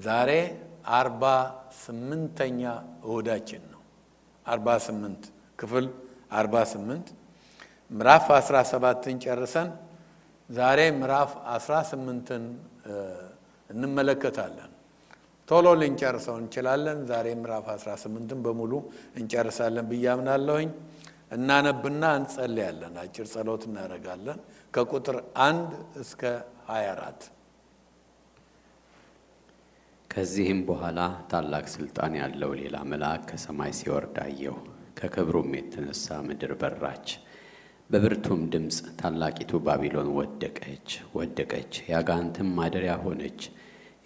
ዛሬ አርባ ስምንተኛ እሁዳችን ነው። አርባ ስምንት ክፍል አርባ ስምንት ምዕራፍ አስራ ሰባትን ጨርሰን ዛሬ ምዕራፍ አስራ ስምንትን እንመለከታለን። ቶሎ ልንጨርሰው እንችላለን። ዛሬ ምዕራፍ አስራ ስምንትን በሙሉ እንጨርሳለን ብዬ አምናለሁኝ። እናነብና እንጸልያለን። አጭር ጸሎት እናደርጋለን ከቁጥር አንድ እስከ ሀያ አራት ከዚህም በኋላ ታላቅ ስልጣን ያለው ሌላ መልአክ ከሰማይ ሲወርድ አየሁ። ከክብሩም የተነሳ ምድር በራች፣ በብርቱም ድምፅ ታላቂቱ ባቢሎን ወደቀች ወደቀች፣ የአጋንንትም ማደሪያ ሆነች፣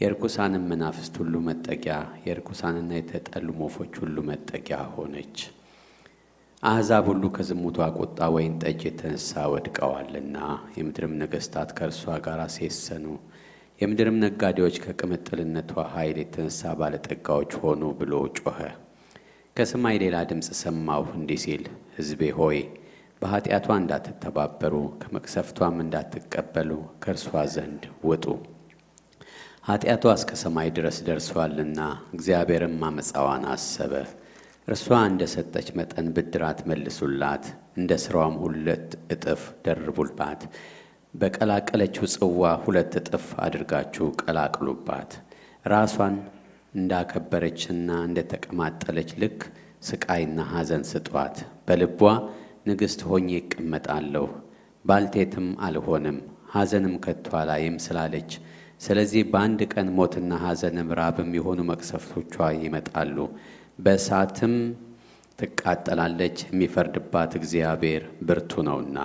የርኩሳንም መናፍስት ሁሉ መጠጊያ፣ የርኩሳንና የተጠሉ ወፎች ሁሉ መጠጊያ ሆነች። አሕዛብ ሁሉ ከዝሙቷ ቁጣ ወይን ጠጅ የተነሳ ወድቀዋልና፣ የምድርም ነገሥታት ከእርሷ ጋር ሴሰኑ። የምድርም ነጋዴዎች ከቅምጥልነቷ ኃይል የተነሳ ባለጠጋዎች ሆኑ ብሎ ጮኸ። ከሰማይ ሌላ ድምፅ ሰማሁ እንዲህ ሲል፣ ሕዝቤ ሆይ በኀጢአቷ እንዳትተባበሩ ከመቅሰፍቷም እንዳትቀበሉ ከእርሷ ዘንድ ውጡ። ኀጢአቷ እስከ ሰማይ ድረስ ደርሷልና እግዚአብሔርም አመፃዋን አሰበ። እርሷ እንደ ሰጠች መጠን ብድራት መልሱላት፣ እንደ ሥራዋም ሁለት እጥፍ ደርቡባት። በቀላቀለችው ጽዋ ሁለት እጥፍ አድርጋችሁ ቀላቅሉባት። ራሷን እንዳከበረችና እንደ ተቀማጠለች ልክ ስቃይና ሐዘን ስጧት። በልቧ ንግሥት ሆኜ ይቀመጣለሁ፣ ባልቴትም አልሆንም፣ ሐዘንም ከቶ አላይም ስላለች፣ ስለዚህ በአንድ ቀን ሞትና ሐዘንም ራብም የሆኑ መቅሰፍቶቿ ይመጣሉ፣ በእሳትም ትቃጠላለች። የሚፈርድባት እግዚአብሔር ብርቱ ነውና።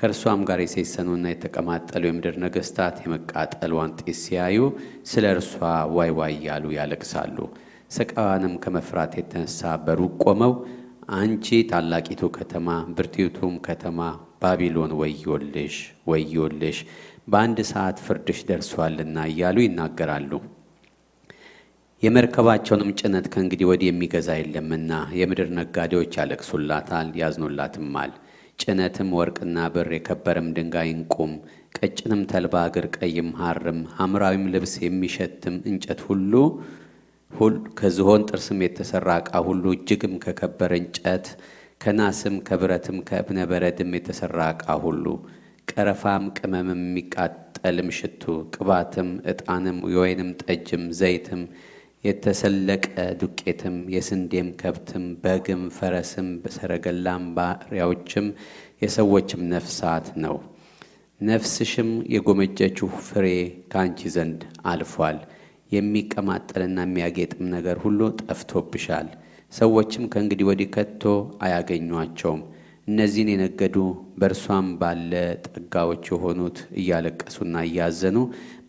ከእርሷም ጋር የሴሰኑና የተቀማጠሉ የምድር ነገሥታት የመቃጠሏን ጢስ ሲያዩ ስለ እርሷ ዋይ ዋይ እያሉ ያለቅሳሉ። ስቃይዋንም ከመፍራት የተነሳ በሩቅ ቆመው አንቺ ታላቂቱ ከተማ ብርቲቱም ከተማ ባቢሎን ወዮልሽ ወዮልሽ፣ በአንድ ሰዓት ፍርድሽ ደርሷልና እያሉ ይናገራሉ። የመርከባቸውንም ጭነት ከእንግዲህ ወዲህ የሚገዛ የለምና የምድር ነጋዴዎች ያለቅሱላታል፣ ያዝኑላትማል። ጭነትም ወርቅና ብር የከበረም ድንጋይ እንቁም ቀጭንም ተልባ እግር ቀይም ሐርም ሐምራዊም ልብስ የሚሸትም እንጨት ሁሉ ከዝሆን ጥርስም የተሠራ ዕቃ ሁሉ እጅግም ከከበረ እንጨት ከናስም ከብረትም ከእብነ በረድም የተሠራ ዕቃ ሁሉ። ቀረፋም ቅመምም የሚቃጠልም ሽቱ ቅባትም ዕጣንም የወይንም ጠጅም ዘይትም የተሰለቀ ዱቄትም የስንዴም ከብትም በግም ፈረስም ሰረገላም ባሪያዎችም የሰዎችም ነፍሳት ነው። ነፍስሽም የጎመጀችው ፍሬ ከአንቺ ዘንድ አልፏል። የሚቀማጠልና የሚያጌጥም ነገር ሁሉ ጠፍቶብሻል። ሰዎችም ከእንግዲህ ወዲህ ከቶ አያገኟቸውም። እነዚህን የነገዱ በእርሷም ባለ ጠጋዎች የሆኑት እያለቀሱና እያዘኑ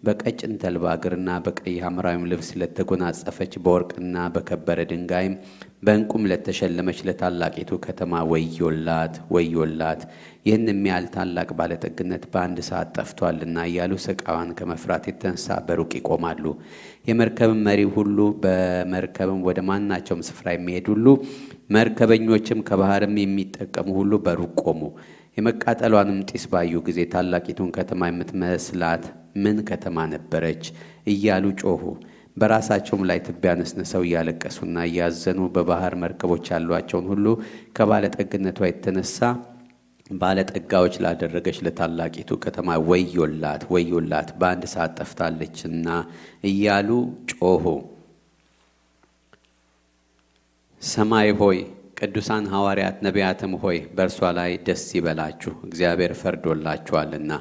በቀጭን ተልባ እግርና በቀይ ሐምራዊም ልብስ ለተጎናጸፈች በወርቅና በከበረ ድንጋይም በዕንቁም ለተሸለመች ለታላቂቱ ከተማ ወዮላት ወዮላት፣ ይህን የሚያህል ታላቅ ባለጠግነት በአንድ ሰዓት ጠፍቷልና እያሉ ስቃዋን ከመፍራት የተነሳ በሩቅ ይቆማሉ። የመርከብም መሪ ሁሉ በመርከብም ወደ ማናቸውም ስፍራ የሚሄድ ሁሉ መርከበኞችም ከባህርም የሚጠቀሙ ሁሉ በሩቅ ቆሙ። የመቃጠሏንም ጢስ ባዩ ጊዜ ታላቂቱን ከተማ የምትመስላት ምን ከተማ ነበረች እያሉ ጮኹ። በራሳቸውም ላይ ትቢያ ነስንሰው እያለቀሱና እያዘኑ በባህር መርከቦች ያሏቸውን ሁሉ ከባለጠግነቷ የተነሳ ባለጠጋዎች ላደረገች ለታላቂቱ ከተማ ወዮላት ወዮላት በአንድ ሰዓት ጠፍታለችና እያሉ ጮኹ። ሰማይ ሆይ ቅዱሳን ሐዋርያት ነቢያትም ሆይ በእርሷ ላይ ደስ ይበላችሁ፣ እግዚአብሔር ፈርዶላችኋልና።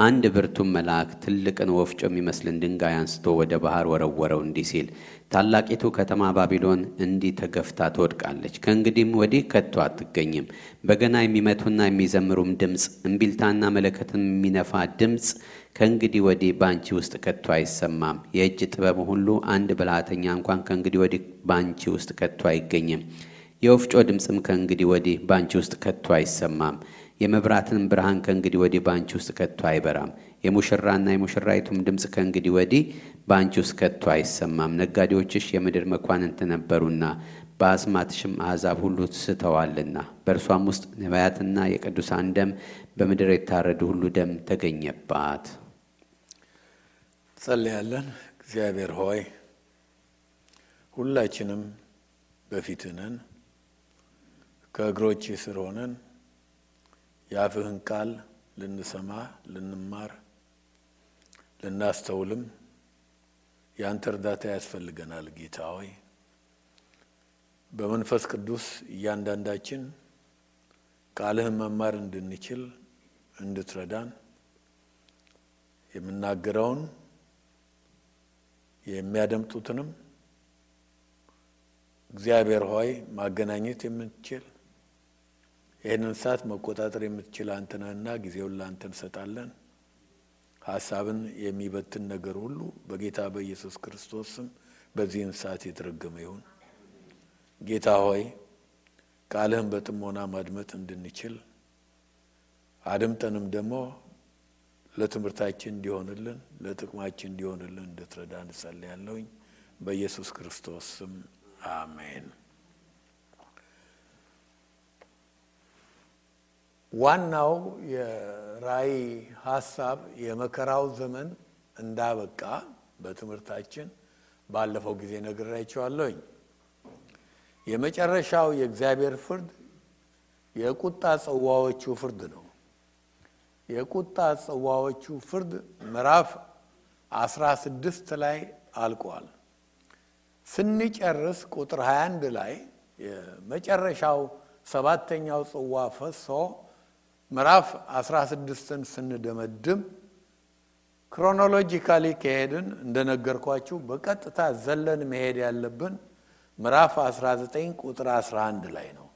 አንድ ብርቱም መልአክ ትልቅን ወፍጮ የሚመስልን ድንጋይ አንስቶ ወደ ባህር ወረወረው፣ እንዲህ ሲል ታላቂቱ ከተማ ባቢሎን እንዲህ ተገፍታ ትወድቃለች፣ ከእንግዲህም ወዲህ ከቶ አትገኝም። በገና የሚመቱና የሚዘምሩም ድምፅ፣ እምቢልታና መለከትን የሚነፋ ድምፅ ከእንግዲህ ወዲህ በአንቺ ውስጥ ከቶ አይሰማም። የእጅ ጥበብ ሁሉ አንድ ብልሃተኛ እንኳን ከእንግዲህ ወዲህ በአንቺ ውስጥ ከቶ አይገኝም። የወፍጮ ድምፅም ከእንግዲህ ወዲህ በአንቺ ውስጥ ከቶ አይሰማም። የመብራትንም ብርሃን ከእንግዲህ ወዲህ በአንቺ ውስጥ ከቶ አይበራም። የሙሽራና የሙሽራይቱም ድምፅ ከእንግዲህ ወዲህ በአንቺ ውስጥ ከቶ አይሰማም። ነጋዴዎችሽ የምድር መኳንንት ነበሩና በአስማትሽም አሕዛብ ሁሉ ስተዋልና በእርሷም ውስጥ ነቢያትና የቅዱሳን ደም በምድር የታረዱ ሁሉ ደም ተገኘባት። ጸልያለን። እግዚአብሔር ሆይ ሁላችንም በፊትህ ነን። ከእግሮች ስር ሆነን የአፍህን ቃል ልንሰማ፣ ልንማር፣ ልናስተውልም የአንተ እርዳታ ያስፈልገናል። ጌታ ሆይ በመንፈስ ቅዱስ እያንዳንዳችን ቃልህን መማር እንድንችል እንድትረዳን የምናገረውን የሚያደምጡትንም እግዚአብሔር ሆይ ማገናኘት የምትችል ይህንን ሰዓት መቆጣጠር የምትችል አንተ ነህና ጊዜውን ለአንተ እንሰጣለን። ሀሳብን የሚበትን ነገር ሁሉ በጌታ በኢየሱስ ክርስቶስ ስም በዚህን ሰዓት የተረገመ ይሁን። ጌታ ሆይ ቃልህን በጥሞና ማድመጥ እንድንችል አድምጠንም ደግሞ ለትምህርታችን እንዲሆንልን ለጥቅማችን እንዲሆንልን እንድትረዳ እንጸልያለሁኝ። በኢየሱስ ክርስቶስ ስም አሜን። ዋናው የራእይ ሀሳብ የመከራው ዘመን እንዳበቃ በትምህርታችን ባለፈው ጊዜ ነግሬያቸዋለሁኝ። የመጨረሻው የእግዚአብሔር ፍርድ የቁጣ ጽዋዎቹ ፍርድ ነው። የቁጣ ጽዋዎቹ ፍርድ ምዕራፍ አስራ ስድስት ላይ አልቋል። ስንጨርስ ቁጥር 21 ላይ የመጨረሻው ሰባተኛው ጽዋ ፈሶ ምዕራፍ 16ን ስንደመድም ክሮኖሎጂካሊ ከሄድን እንደነገርኳችሁ በቀጥታ ዘለን መሄድ ያለብን ምዕራፍ 19 ቁጥር 11 ላይ ነው።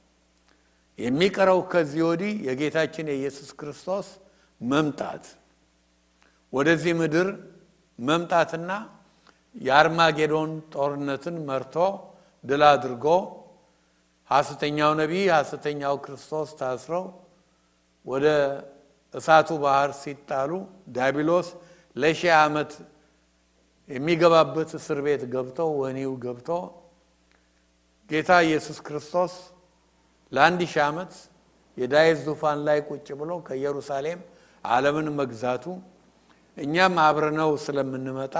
የሚቀረው ከዚህ ወዲህ የጌታችን የኢየሱስ ክርስቶስ መምጣት ወደዚህ ምድር መምጣትና የአርማጌዶን ጦርነትን መርቶ ድል አድርጎ ሐሰተኛው ነቢይ ሐሰተኛው ክርስቶስ ታስረው ወደ እሳቱ ባህር ሲጣሉ ዲያብሎስ ለሺህ ዓመት የሚገባበት እስር ቤት ገብተው ወህኒው ገብቶ ጌታ ኢየሱስ ክርስቶስ ለአንድ ሺህ ዓመት የዳዊት ዙፋን ላይ ቁጭ ብሎ ከኢየሩሳሌም ዓለምን መግዛቱ እኛም አብረነው ስለምንመጣ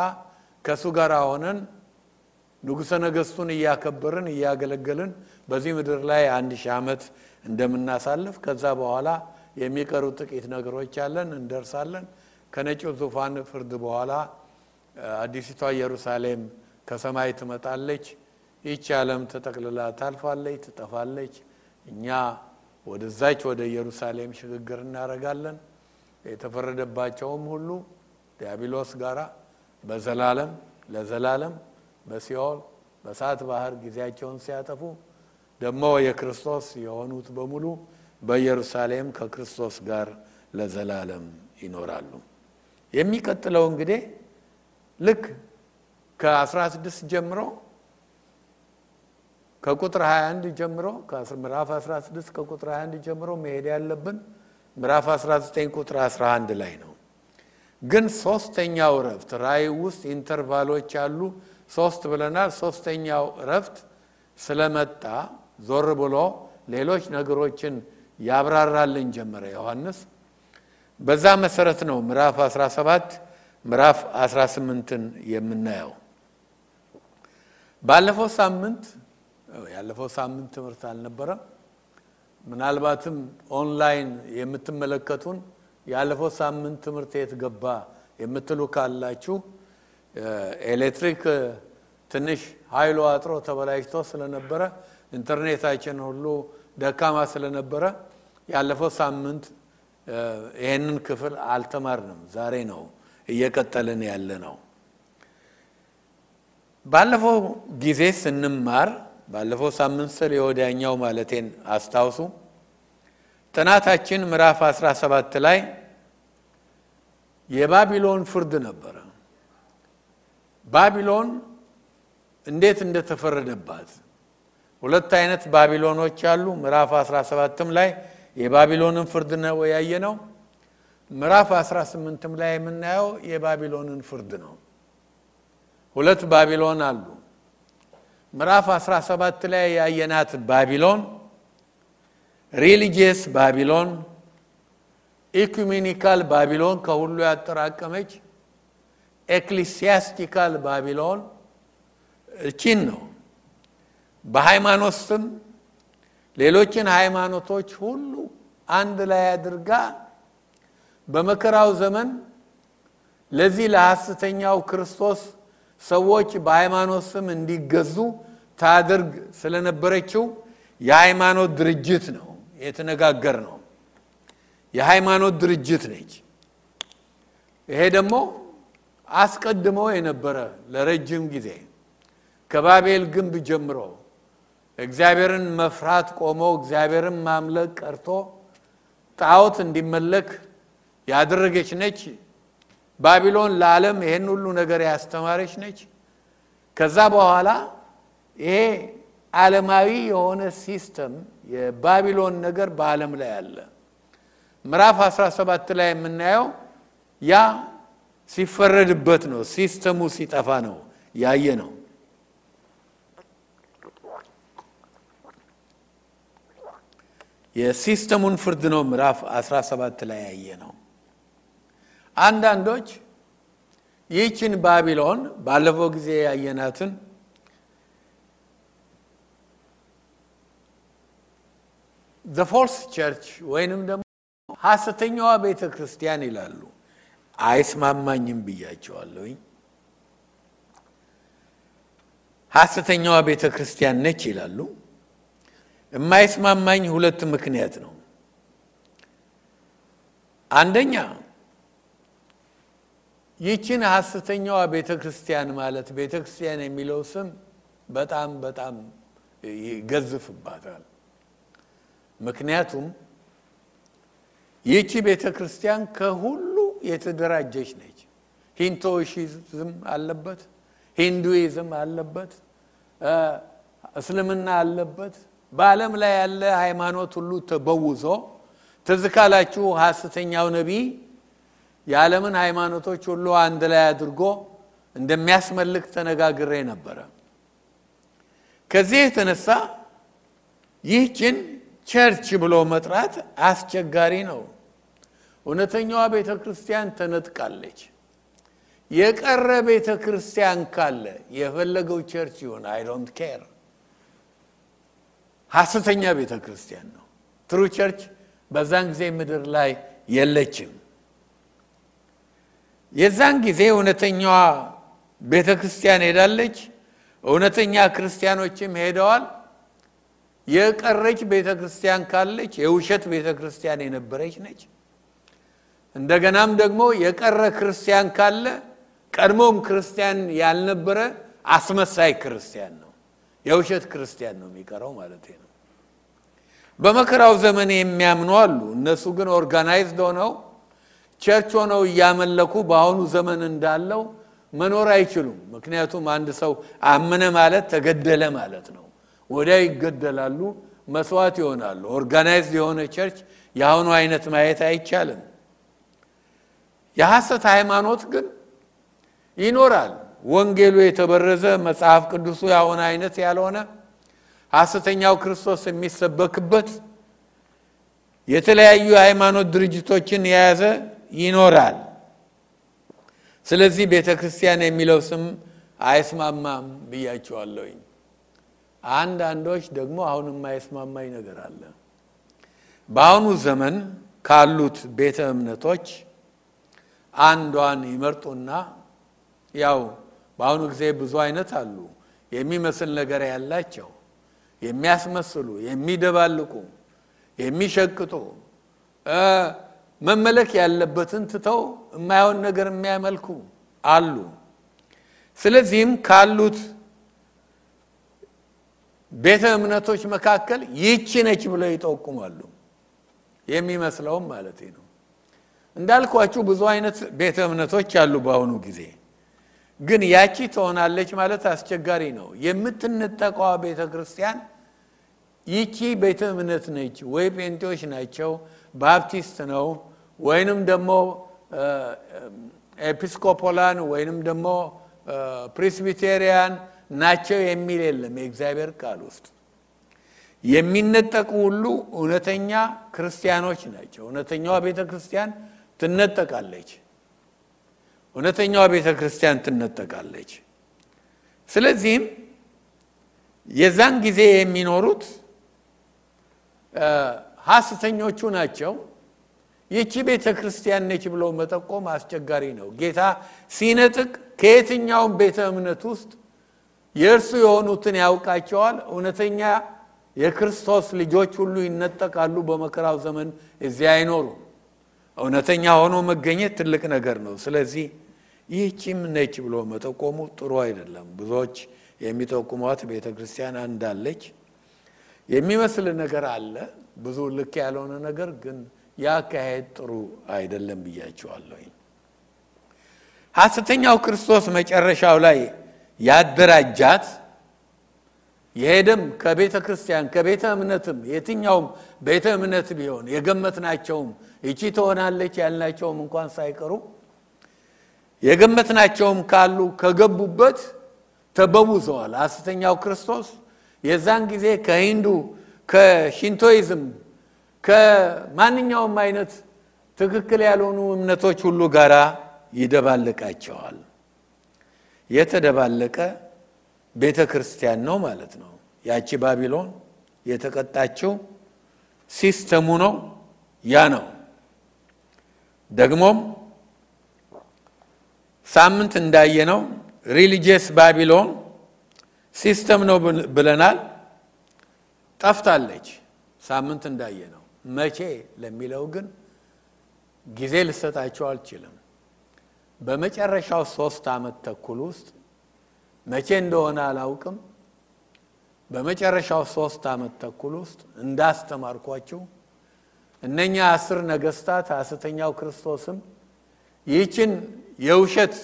ከእሱ ጋር ሆነን ንጉሠ ነገሥቱን እያከበርን እያገለገልን በዚህ ምድር ላይ አንድ ሺህ ዓመት እንደምናሳልፍ ከዛ በኋላ የሚቀሩ ጥቂት ነገሮች አለን፣ እንደርሳለን። ከነጭው ዙፋን ፍርድ በኋላ አዲሲቷ ኢየሩሳሌም ከሰማይ ትመጣለች። ይህች ዓለም ተጠቅልላ ታልፋለች፣ ትጠፋለች። እኛ ወደዛች ወደ ኢየሩሳሌም ሽግግር እናደርጋለን። የተፈረደባቸውም ሁሉ ዲያብሎስ ጋራ በዘላለም ለዘላለም በሲኦል በእሳት ባህር ጊዜያቸውን ሲያጠፉ ደግሞ የክርስቶስ የሆኑት በሙሉ በኢየሩሳሌም ከክርስቶስ ጋር ለዘላለም ይኖራሉ። የሚቀጥለው እንግዲህ ልክ ከ16 ጀምሮ ከቁጥር 21 ጀምሮ ምዕራፍ 16 ከቁጥር 21 ጀምሮ መሄድ ያለብን ምዕራፍ 19 ቁጥር 11 ላይ ነው። ግን ሶስተኛው እረፍት ራእይ ውስጥ ኢንተርቫሎች አሉ። ሶስት ብለናል። ሶስተኛው እረፍት ስለመጣ ዞር ብሎ ሌሎች ነገሮችን ያብራራልን ጀመረ ዮሐንስ። በዛ መሰረት ነው ምዕራፍ 17 ምዕራፍ 18ን የምናየው። ባለፈው ሳምንት ያለፈው ሳምንት ትምህርት አልነበረም። ምናልባትም ኦንላይን የምትመለከቱን ያለፈው ሳምንት ትምህርት የት ገባ የምትሉ ካላችሁ ኤሌክትሪክ ትንሽ ኃይሉ አጥሮ ተበላሽቶ ስለነበረ ኢንተርኔታችን ሁሉ ደካማ ስለነበረ ያለፈው ሳምንት ይህንን ክፍል አልተማርንም። ዛሬ ነው እየቀጠልን ያለ ነው። ባለፈው ጊዜ ስንማር ባለፈው ሳምንት ስል የወዲያኛው ማለቴን አስታውሱ። ጥናታችን ምዕራፍ 17 ላይ የባቢሎን ፍርድ ነበረ። ባቢሎን እንዴት እንደተፈረደባት ሁለት አይነት ባቢሎኖች አሉ። ምዕራፍ 17ም ላይ የባቢሎንን ፍርድ ነው ያየነው። ምዕራፍ 18ም ላይ የምናየው የባቢሎንን ፍርድ ነው። ሁለት ባቢሎን አሉ። ምዕራፍ 17 ላይ ያየናት ባቢሎን religious ባቢሎን፣ ecumenical ባቢሎን ከሁሉ ያጠራቀመች፣ ecclesiastical ባቢሎን እቺን ነው በሃይማኖት ስም ሌሎችን ሃይማኖቶች ሁሉ አንድ ላይ አድርጋ በመከራው ዘመን ለዚህ ለሐሰተኛው ክርስቶስ ሰዎች በሃይማኖት ስም እንዲገዙ ታድርግ ስለነበረችው የሃይማኖት ድርጅት ነው የተነጋገር ነው። የሃይማኖት ድርጅት ነች። ይሄ ደግሞ አስቀድሞ የነበረ ለረጅም ጊዜ ከባቤል ግንብ ጀምሮ እግዚአብሔርን መፍራት ቆሞ እግዚአብሔርን ማምለክ ቀርቶ ጣዖት እንዲመለክ ያደረገች ነች። ባቢሎን ለዓለም ይሄን ሁሉ ነገር ያስተማረች ነች። ከዛ በኋላ ይሄ ዓለማዊ የሆነ system የባቢሎን ነገር በዓለም ላይ አለ። ምዕራፍ 17 ላይ የምናየው ያ ሲፈረድበት ነው። system ኡ ሲጠፋ ነው ያየነው። የ system ኡን ፍርድ ነው ምዕራፍ 17 ላይ ያየነው። አንዳንዶች ይህችን ባቢሎን ባለፈው ጊዜ ያየናትን the false church ወይንም ደግሞ ሐሰተኛዋ ቤተ ክርስቲያን ይላሉ። አይስማማኝም ብያችኋለሁኝ። ሐሰተኛዋ ቤተ ክርስቲያን ነች ይላሉ። የማይስማማኝ ሁለት ምክንያት ነው። አንደኛ ይችን ሐሰተኛዋ ቤተ ክርስቲያን ማለት ቤተ ክርስቲያን የሚለው ስም በጣም በጣም ይገዝፍባታል። ምክንያቱም ይህቺ ቤተ ክርስቲያን ከሁሉ የተደራጀች ነች። ሂንቶሺዝም አለበት፣ ሂንዱይዝም አለበት፣ እስልምና አለበት። በዓለም ላይ ያለ ሃይማኖት ሁሉ ተበውዞ ትዝ ካላችሁ ሐሰተኛው ነቢይ የዓለምን ሃይማኖቶች ሁሉ አንድ ላይ አድርጎ እንደሚያስመልክ ተነጋግሬ ነበረ። ከዚህ የተነሳ ይህችን church ብሎ መጥራት አስቸጋሪ ነው። እውነተኛዋ ቤተ ክርስቲያን ተነጥቃለች። የቀረ ቤተ ክርስቲያን ካለ የፈለገው church ይሁን I don't care ሐሰተኛ ቤተ ክርስቲያን ነው። true church በዛን ጊዜ ምድር ላይ የለችም። የዛን ጊዜ እውነተኛዋ ቤተ ክርስቲያን ሄዳለች። እውነተኛ ክርስቲያኖችም ሄደዋል። የቀረች ቤተ ክርስቲያን ካለች የውሸት ቤተ ክርስቲያን የነበረች ነች። እንደገናም ደግሞ የቀረ ክርስቲያን ካለ ቀድሞም ክርስቲያን ያልነበረ አስመሳይ ክርስቲያን ነው። የውሸት ክርስቲያን ነው የሚቀረው ማለት ነው። በመከራው ዘመን የሚያምኑ አሉ። እነሱ ግን organized ሆነው church ሆነው እያመለኩ በአሁኑ ዘመን እንዳለው መኖር አይችሉም። ምክንያቱም አንድ ሰው አመነ ማለት ተገደለ ማለት ነው። ወዲያ ይገደላሉ፣ መስዋዕት ይሆናሉ። organized የሆነ church የአሁኑ አይነት ማየት አይቻልም። የሐሰት ሃይማኖት ግን ይኖራል። ወንጌሉ የተበረዘ መጽሐፍ ቅዱሱ ያሆነ አይነት ያልሆነ ሐሰተኛው ክርስቶስ የሚሰበክበት የተለያዩ የሃይማኖት ድርጅቶችን የያዘ ይኖራል። ስለዚህ ቤተ ክርስቲያን የሚለው ስም አይስማማም ብያቸዋለሁኝ። አንዳንዶች ደግሞ አሁን የማይስማማኝ ነገር አለ። በአሁኑ ዘመን ካሉት ቤተ እምነቶች አንዷን ይመርጡና ያው በአሁኑ ጊዜ ብዙ አይነት አሉ። የሚመስል ነገር ያላቸው የሚያስመስሉ፣ የሚደባልቁ፣ የሚሸቅጡ መመለክ ያለበትን ትተው የማይሆን ነገር የሚያመልኩ አሉ። ስለዚህም ካሉት ቤተ እምነቶች መካከል ይህቺ ነች ብለው ይጠቁማሉ። የሚመስለውም ማለት ነው። እንዳልኳችሁ ብዙ አይነት ቤተ እምነቶች አሉ በአሁኑ ጊዜ ግን ያቺ ትሆናለች ማለት አስቸጋሪ ነው። የምትነጠቀዋ ቤተ ክርስቲያን ይቺ ቤተ እምነት ነች ወይ ጴንጤዎች ናቸው፣ Baptist ነው ወይንም ደግሞ Episcopalian ወይንም ደግሞ Presbyterian ናቸው የሚል የለም። የእግዚአብሔር ቃል ውስጥ የሚነጠቁ ሁሉ እውነተኛ ክርስቲያኖች ናቸው። እውነተኛዋ ቤተ ክርስቲያን ትነጠቃለች። እውነተኛዋ ቤተ ክርስቲያን ትነጠቃለች። ስለዚህም የዛን ጊዜ የሚኖሩት ሐሰተኞቹ ናቸው። ይቺ ቤተ ክርስቲያን ነች ብሎ መጠቆም አስቸጋሪ ነው። ጌታ ሲነጥቅ ከየትኛውም ቤተ እምነት ውስጥ የእርሱ የሆኑትን ያውቃቸዋል። እውነተኛ የክርስቶስ ልጆች ሁሉ ይነጠቃሉ። በመከራው ዘመን እዚያ አይኖሩም። እውነተኛ ሆኖ መገኘት ትልቅ ነገር ነው። ስለዚህ ይህቺም ነች ብሎ መጠቆሙ ጥሩ አይደለም። ብዙዎች የሚጠቁሟት ቤተ ክርስቲያን አንዳለች የሚመስል ነገር አለ። ብዙ ልክ ያልሆነ ነገር ግን ያካሄድ ጥሩ አይደለም ብያቸዋለሁኝ። ሐሰተኛው ክርስቶስ መጨረሻው ላይ ያደራጃት የሄደም ከቤተ ክርስቲያን ከቤተ እምነትም የትኛውም ቤተ እምነት ቢሆን የገመትናቸውም ይቺ ትሆናለች ያልናቸውም እንኳን ሳይቀሩ የገመትናቸውም ካሉ ከገቡበት ተበውዘዋል። ሐሰተኛው ክርስቶስ የዛን ጊዜ ከሂንዱ ከሽንቶይዝም ከማንኛውም አይነት ትክክል ያልሆኑ እምነቶች ሁሉ ጋር ይደባልቃቸዋል። የተደባለቀ ቤተ ክርስቲያን ነው ማለት ነው። ያቺ ባቢሎን የተቀጣችው system ኡ ነው። ያ ነው ደግሞም ሳምንት እንዳየነው religious ባቢሎን system ነው ብለናል። ጠፍታለች። ሳምንት እንዳየነው መቼ ለሚለው ግን ጊዜ ልሰጣቸው አልችልም። በመጨረሻው ሶስት ዓመት ተኩል ውስጥ መቼ እንደሆነ አላውቅም። በመጨረሻው ሶስት ዓመት ተኩል ውስጥ እንዳስተማርኳችሁ እነኛ አስር ነገስታት ሐሰተኛው ክርስቶስም ይህችን የውሸት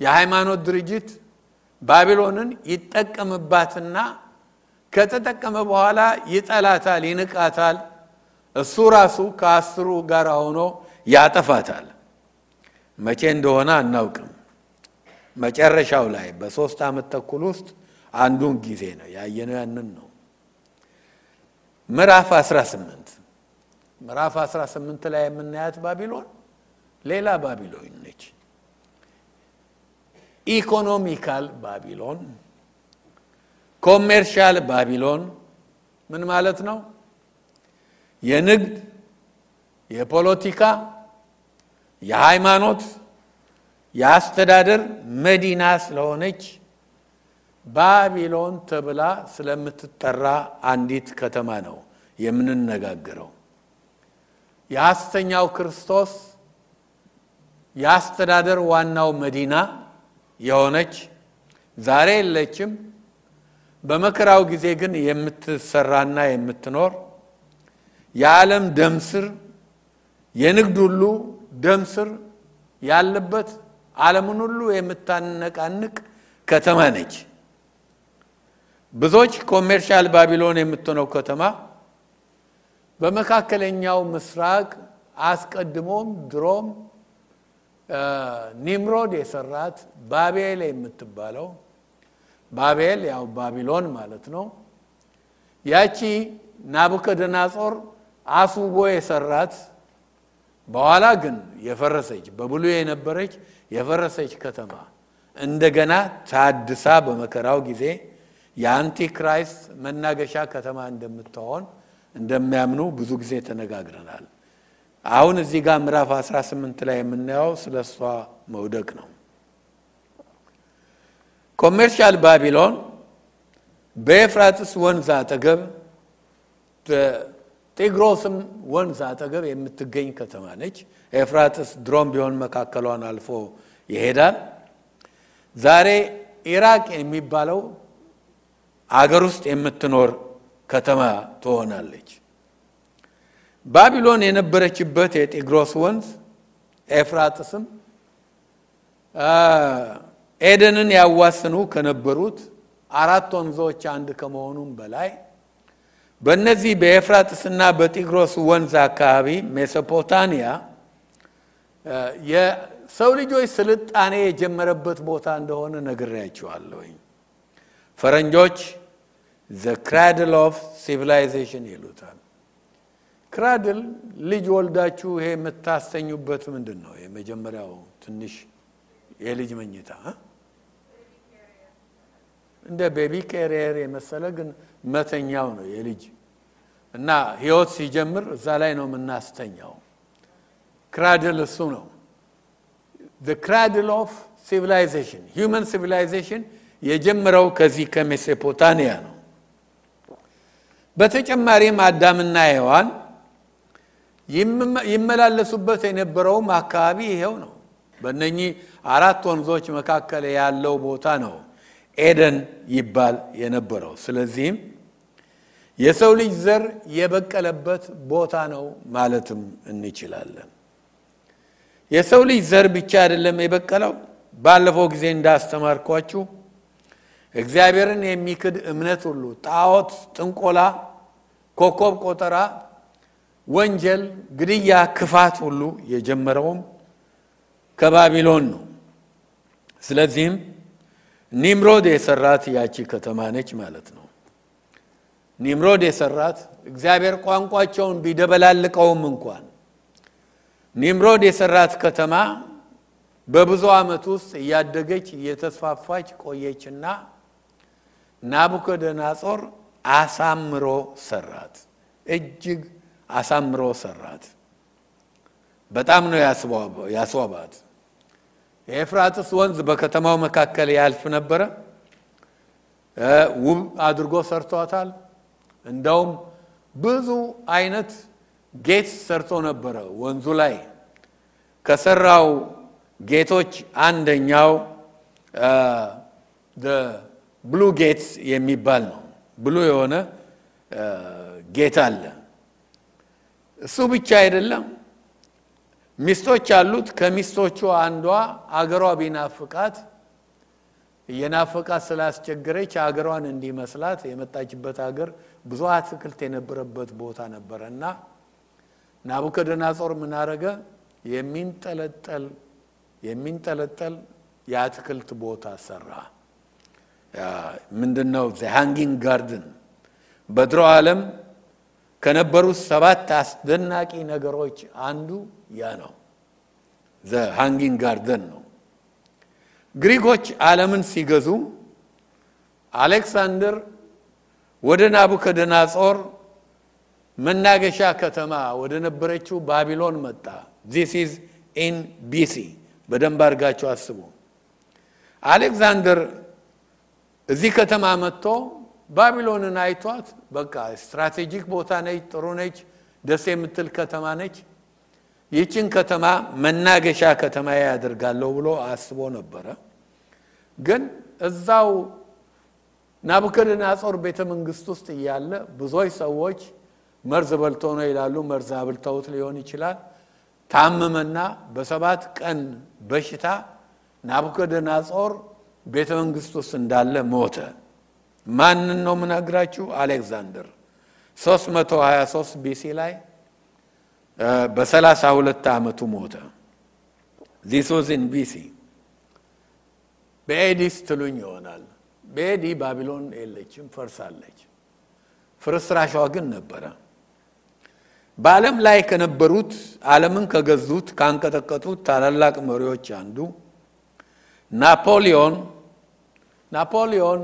የሃይማኖት ድርጅት ባቢሎንን ይጠቀምባትና ከተጠቀመ በኋላ ይጠላታል፣ ይንቃታል። እሱ ራሱ ከአስሩ ጋር ሆኖ ያጠፋታል። መቼ እንደሆነ አናውቅም። መጨረሻው ላይ በሶስት ዓመት ተኩል ውስጥ አንዱን ጊዜ ነው ያየነው። ያንን ነው ምዕራፍ 18 ምዕራፍ 18 ላይ የምናያት ባቢሎን ሌላ ባቢሎን ነች። economical ባቢሎን፣ commercial ባቢሎን ምን ማለት ነው? የንግድ፣ የፖለቲካ፣ የሃይማኖት፣ የአስተዳደር መዲና ስለሆነች ባቢሎን ተብላ ስለምትጠራ አንዲት ከተማ ነው የምንነጋገረው። የሐሰተኛው ክርስቶስ የአስተዳደር ዋናው መዲና የሆነች ዛሬ የለችም። በመከራው ጊዜ ግን የምትሰራና የምትኖር የዓለም ደምስር የንግድ ሁሉ ደምስር ያለበት ዓለምን ሁሉ የምታነቃንቅ ከተማ ነች። ብዙዎች ኮሜርሻል ባቢሎን የምትሆነው ከተማ በመካከለኛው ምስራቅ አስቀድሞም ድሮም ኒምሮድ የሰራት ባቤል የምትባለው ባቤል ያው ባቢሎን ማለት ነው። ያቺ ናቡከደናጾር አስውቦ የሰራት በኋላ ግን የፈረሰች በብሉይ የነበረች የፈረሰች ከተማ እንደገና ታድሳ በመከራው ጊዜ የ Antichrist መናገሻ ከተማ እንደምትሆን እንደሚያምኑ ብዙ ጊዜ ተነጋግረናል። አሁን እዚህ ጋር ምዕራፍ 18 ላይ የምናየው ስለ እሷ መውደቅ ነው። commercial ባቢሎን በኤፍራጥስ ወንዝ አጠገብ ጤግሮስም ወንዝ አጠገብ የምትገኝ ከተማ ነች። ኤፍራጥስ ድሮም ቢሆን መካከሏን አልፎ ይሄዳል። ዛሬ ኢራቅ የሚባለው አገር ውስጥ የምትኖር ከተማ ትሆናለች። ባቢሎን የነበረችበት የጤግሮስ ወንዝ ኤፍራጥስም ኤደንን ያዋስኑ ከነበሩት አራት ወንዞች አንድ ከመሆኑም በላይ በእነዚህ በኤፍራጥስና በጢግሮስ ወንዝ አካባቢ ሜሶፖታሚያ የሰው ልጆች ስልጣኔ የጀመረበት ቦታ እንደሆነ ነግሬያችኋለሁኝ። ፈረንጆች the cradle of civilization ይሉታል። cradle ልጅ ወልዳችሁ ይሄ የምታስተኙበት ምንድን ነው? የመጀመሪያው ትንሽ የልጅ መኝታ እንደ baby carrier የመሰለ ግን መተኛው ነው የልጅ እና ህይወት ሲጀምር እዛ ላይ ነው የምናስተኛው። cradle እሱ ነው። cradle of civilization human civilization የጀመረው ከዚህ ከሜሶፖታሚያ ነው። በተጨማሪም አዳምና ሔዋን ይመላለሱበት የነበረውም አካባቢ ይሄው ነው። በእነኚህ አራት ወንዞች መካከል ያለው ቦታ ነው ኤደን ይባል የነበረው። ስለዚህም የሰው ልጅ ዘር የበቀለበት ቦታ ነው ማለትም እንችላለን። የሰው ልጅ ዘር ብቻ አይደለም የበቀለው። ባለፈው ጊዜ እንዳስተማርኳችሁ እግዚአብሔርን የሚክድ እምነት ሁሉ፣ ጣዖት፣ ጥንቆላ፣ ኮከብ ቆጠራ፣ ወንጀል፣ ግድያ፣ ክፋት ሁሉ የጀመረውም ከባቢሎን ነው። ስለዚህም ኒምሮድ የሰራት ያቺ ከተማ ነች ማለት ነው። ኒምሮድ የሰራት እግዚአብሔር ቋንቋቸውን ቢደበላልቀውም እንኳን ኒምሮድ የሰራት ከተማ በብዙ ዓመት ውስጥ እያደገች እየተስፋፋች ቆየችና ናቡከደነጾር አሳምሮ ሰራት። እጅግ አሳምሮ ሰራት። በጣም ነው ያስዋባት። የኤፍራጥስ ወንዝ በከተማው መካከል ያልፍ ነበረ። ውብ አድርጎ ሰርቷታል። እንደውም ብዙ አይነት ጌት ሰርቶ ነበረ ወንዙ ላይ ከሰራው ጌቶች አንደኛው ብሉ ጌትስ የሚባል ነው። ብሉ የሆነ ጌት አለ። እሱ ብቻ አይደለም፣ ሚስቶች አሉት። ከሚስቶቹ አንዷ አገሯ ቢናፍቃት የናፈቃት ስላስቸገረች አገሯን እንዲመስላት የመጣችበት ሀገር ብዙ አትክልት የነበረበት ቦታ ነበረ እና ናቡከደነጾር ምን? የሚንጠለጠል የሚንጠለጠል የአትክልት ቦታ ሰራ። ምንድን ነው? hanging garden። በድሮ ዓለም ከነበሩት ሰባት አስደናቂ ነገሮች አንዱ ያ ነው። the hanging garden ነው። ግሪኮች ዓለምን ሲገዙ አሌክሳንደር ወደ ናቡከደነጾር መናገሻ ከተማ ወደ ነበረችው ባቢሎን መጣ። This is in BC። በደንብ አድርጋቸው አስቡ። አሌክዛንደር እዚህ ከተማ መጥቶ ባቢሎንን አይቷት፣ በቃ strategic ቦታ ነች፣ ጥሩ ነች፣ ደስ የምትል ከተማ ነች። ይህችን ከተማ መናገሻ ከተማ ያደርጋለሁ ብሎ አስቦ ነበረ። ግን እዛው ናቡከደነጾር ቤተ መንግስት ውስጥ እያለ ብዙዎች ሰዎች መርዝ በልቶ ነው ይላሉ። መርዝ አብልተውት ሊሆን ይችላል። ታመመና በሰባት ቀን በሽታ ናቡከደነጾር ቤተ መንግስት ውስጥ እንዳለ ሞተ። ማንን ነው የምነግራችሁ? አሌክዛንደር 323 BC ላይ በሰላሳ ሁለት ዓመቱ ሞተ። In BC። በ AD ስ ትሉኝ ይሆናል። በ AD ባቢሎን የለችም፣ ፈርሳለች። ፍርስራሿ ግን ነበረ። በዓለም ላይ ከነበሩት ዓለምን ከገዙት ካንቀጠቀጡት ታላላቅ መሪዎች አንዱ ናፖሊዮን ናፖሊዮን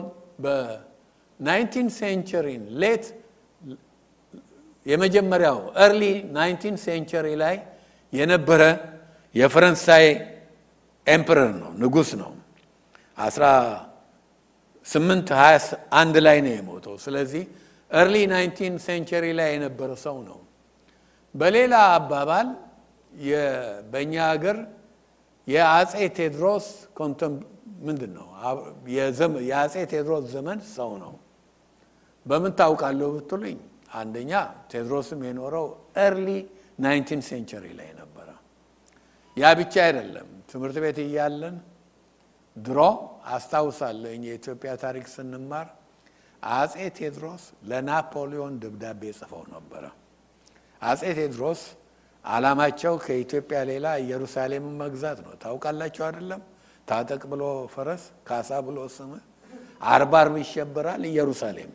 በ nineteen century ን late የመጀመሪያው early nineteen century ላይ የነበረ የፈረንሳይ emperor ነው፣ ንጉሥ ነው። አስራ ስምንት ሀያ አንድ ላይ ነው የሞተው። ስለዚህ early nineteen century ላይ የነበረ ሰው ነው። በሌላ አባባል በእኛ ሀገር የአጼ ቴዎድሮስ ምንድን ነው የአጼ ቴዎድሮስ ዘመን ሰው ነው። በምን ታውቃለህ ብትሉኝ አንደኛ ቴዎድሮስም የኖረው early nineteen century ላይ ነበረ። ያ ብቻ አይደለም። ትምህርት ቤት እያለን ድሮ አስታውሳለኝ የኢትዮጵያ ታሪክ ስንማር አጼ ቴዎድሮስ ለናፖሊዮን ደብዳቤ ጽፈው ነበረ። አጼ ቴዎድሮስ ዓላማቸው ከኢትዮጵያ ሌላ ኢየሩሳሌምን መግዛት ነው። ታውቃላችሁ አይደለም? ታጠቅ ብሎ ፈረስ፣ ካሳ ብሎ ስም፣ አርባ አርብ ይሸበራል ኢየሩሳሌም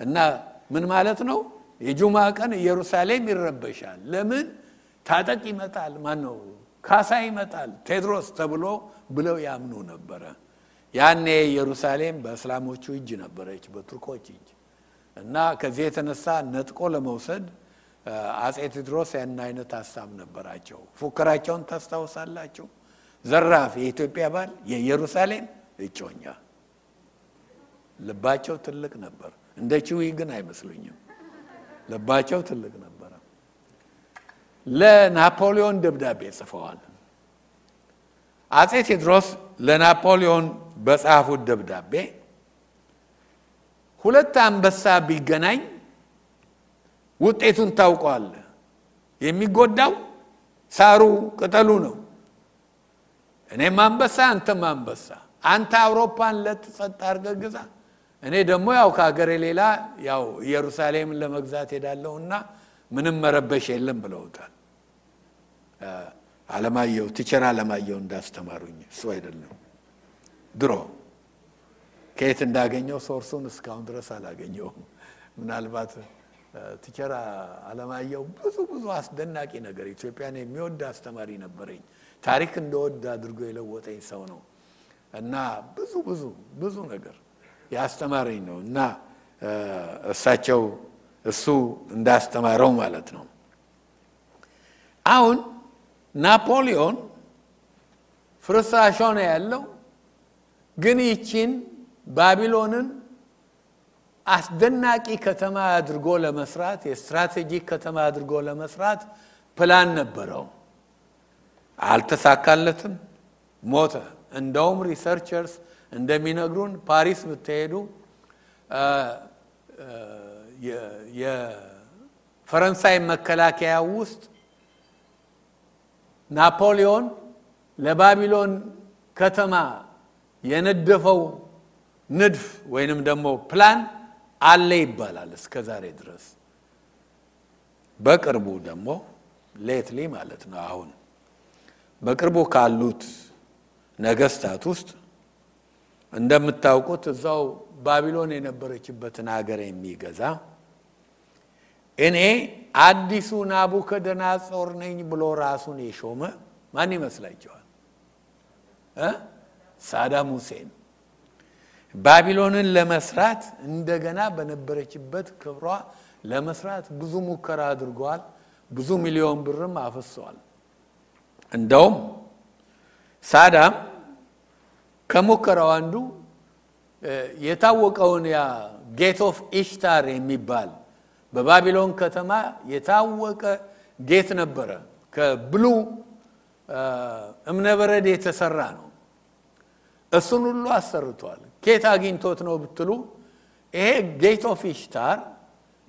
እና ምን ማለት ነው? የጁማ ቀን ኢየሩሳሌም ይረበሻል። ለምን? ታጠቅ ይመጣል፣ ማን ነው ካሳ ይመጣል፣ ቴዎድሮስ ተብሎ ብለው ያምኑ ነበረ። ያኔ ኢየሩሳሌም በእስላሞቹ እጅ ነበረች፣ በቱርኮች እጅ እና ከዚህ የተነሳ ነጥቆ ለመውሰድ አጼ ቴዎድሮስ ያን አይነት ሀሳብ ነበራቸው። ፉከራቸውን ታስታውሳላችሁ? ዘራፍ የኢትዮጵያ ባል የኢየሩሳሌም እጮኛ። ልባቸው ትልቅ ነበር። እንደ ቺዊ ግን አይመስሉኝም። ልባቸው ትልቅ ነበረ። ለናፖሊዮን ደብዳቤ ጽፈዋል። አጼ ቴዎድሮስ ለናፖሊዮን በጻፉት ደብዳቤ ሁለት አንበሳ ቢገናኝ ውጤቱን ታውቀዋለህ። የሚጎዳው ሳሩ ቅጠሉ ነው። እኔም አንበሳ፣ አንተም አንበሳ። አንተ አውሮፓን ለትጸጥ አድርገህ ግዛ፣ እኔ ደግሞ ያው ከሀገሬ ሌላ ያው ኢየሩሳሌምን ለመግዛት ሄዳለሁና ምንም መረበሽ የለም ብለውታል። አለማየሁ teacher አለማየሁ እንዳስተማሩኝ እሱ አይደለም ድሮ ከየት እንዳገኘው source ኡን እስካሁን ድረስ አላገኘውም። ምናልባት teacher አለማየሁ ብዙ ብዙ አስደናቂ ነገር ኢትዮጵያን የሚወድ አስተማሪ ነበረኝ። ታሪክ እንድወድ አድርጎ የለወጠኝ ሰው ነው እና ብዙ ብዙ ብዙ ነገር ያስተማረኝ ነው እና እሳቸው እሱ እንዳስተማረው ማለት ነው። አሁን ናፖሊዮን ፍርስራሿ ነው ያለው፣ ግን ይቺን ባቢሎንን አስደናቂ ከተማ አድርጎ ለመስራት የስትራቴጂክ ከተማ አድርጎ ለመስራት ፕላን ነበረው። አልተሳካለትም፣ ሞተ። እንደውም researchers እንደሚነግሩን ፓሪስ ብትሄዱ የፈረንሳይ መከላከያ ውስጥ ናፖሊዮን ለባቢሎን ከተማ የነደፈው ንድፍ ወይንም ደግሞ ፕላን አለ ይባላል እስከ ዛሬ ድረስ። በቅርቡ ደግሞ ሌትሊ ማለት ነው አሁን በቅርቡ ካሉት ነገስታት ውስጥ እንደምታውቁት እዛው ባቢሎን የነበረችበትን ሀገር የሚገዛ እኔ አዲሱ ናቡከደነጾር ነኝ ብሎ ራሱን የሾመ ማን ይመስላችኋል? ሳዳም ሁሴን ባቢሎንን ለመስራት እንደገና በነበረችበት ክብሯ ለመስራት ብዙ ሙከራ አድርገዋል። ብዙ ሚሊዮን ብርም አፍሰዋል። እንደውም ሳዳም ከሙከራው አንዱ የታወቀውን ያ gate of Ishtar የሚባል በባቢሎን ከተማ የታወቀ gate ነበረ። ከ blue እብነበረድ የተሰራ ነው። እሱን ሁሉ አሰርቷል። ኬት አግኝቶት ነው ብትሉ ይሄ gate of Ishtar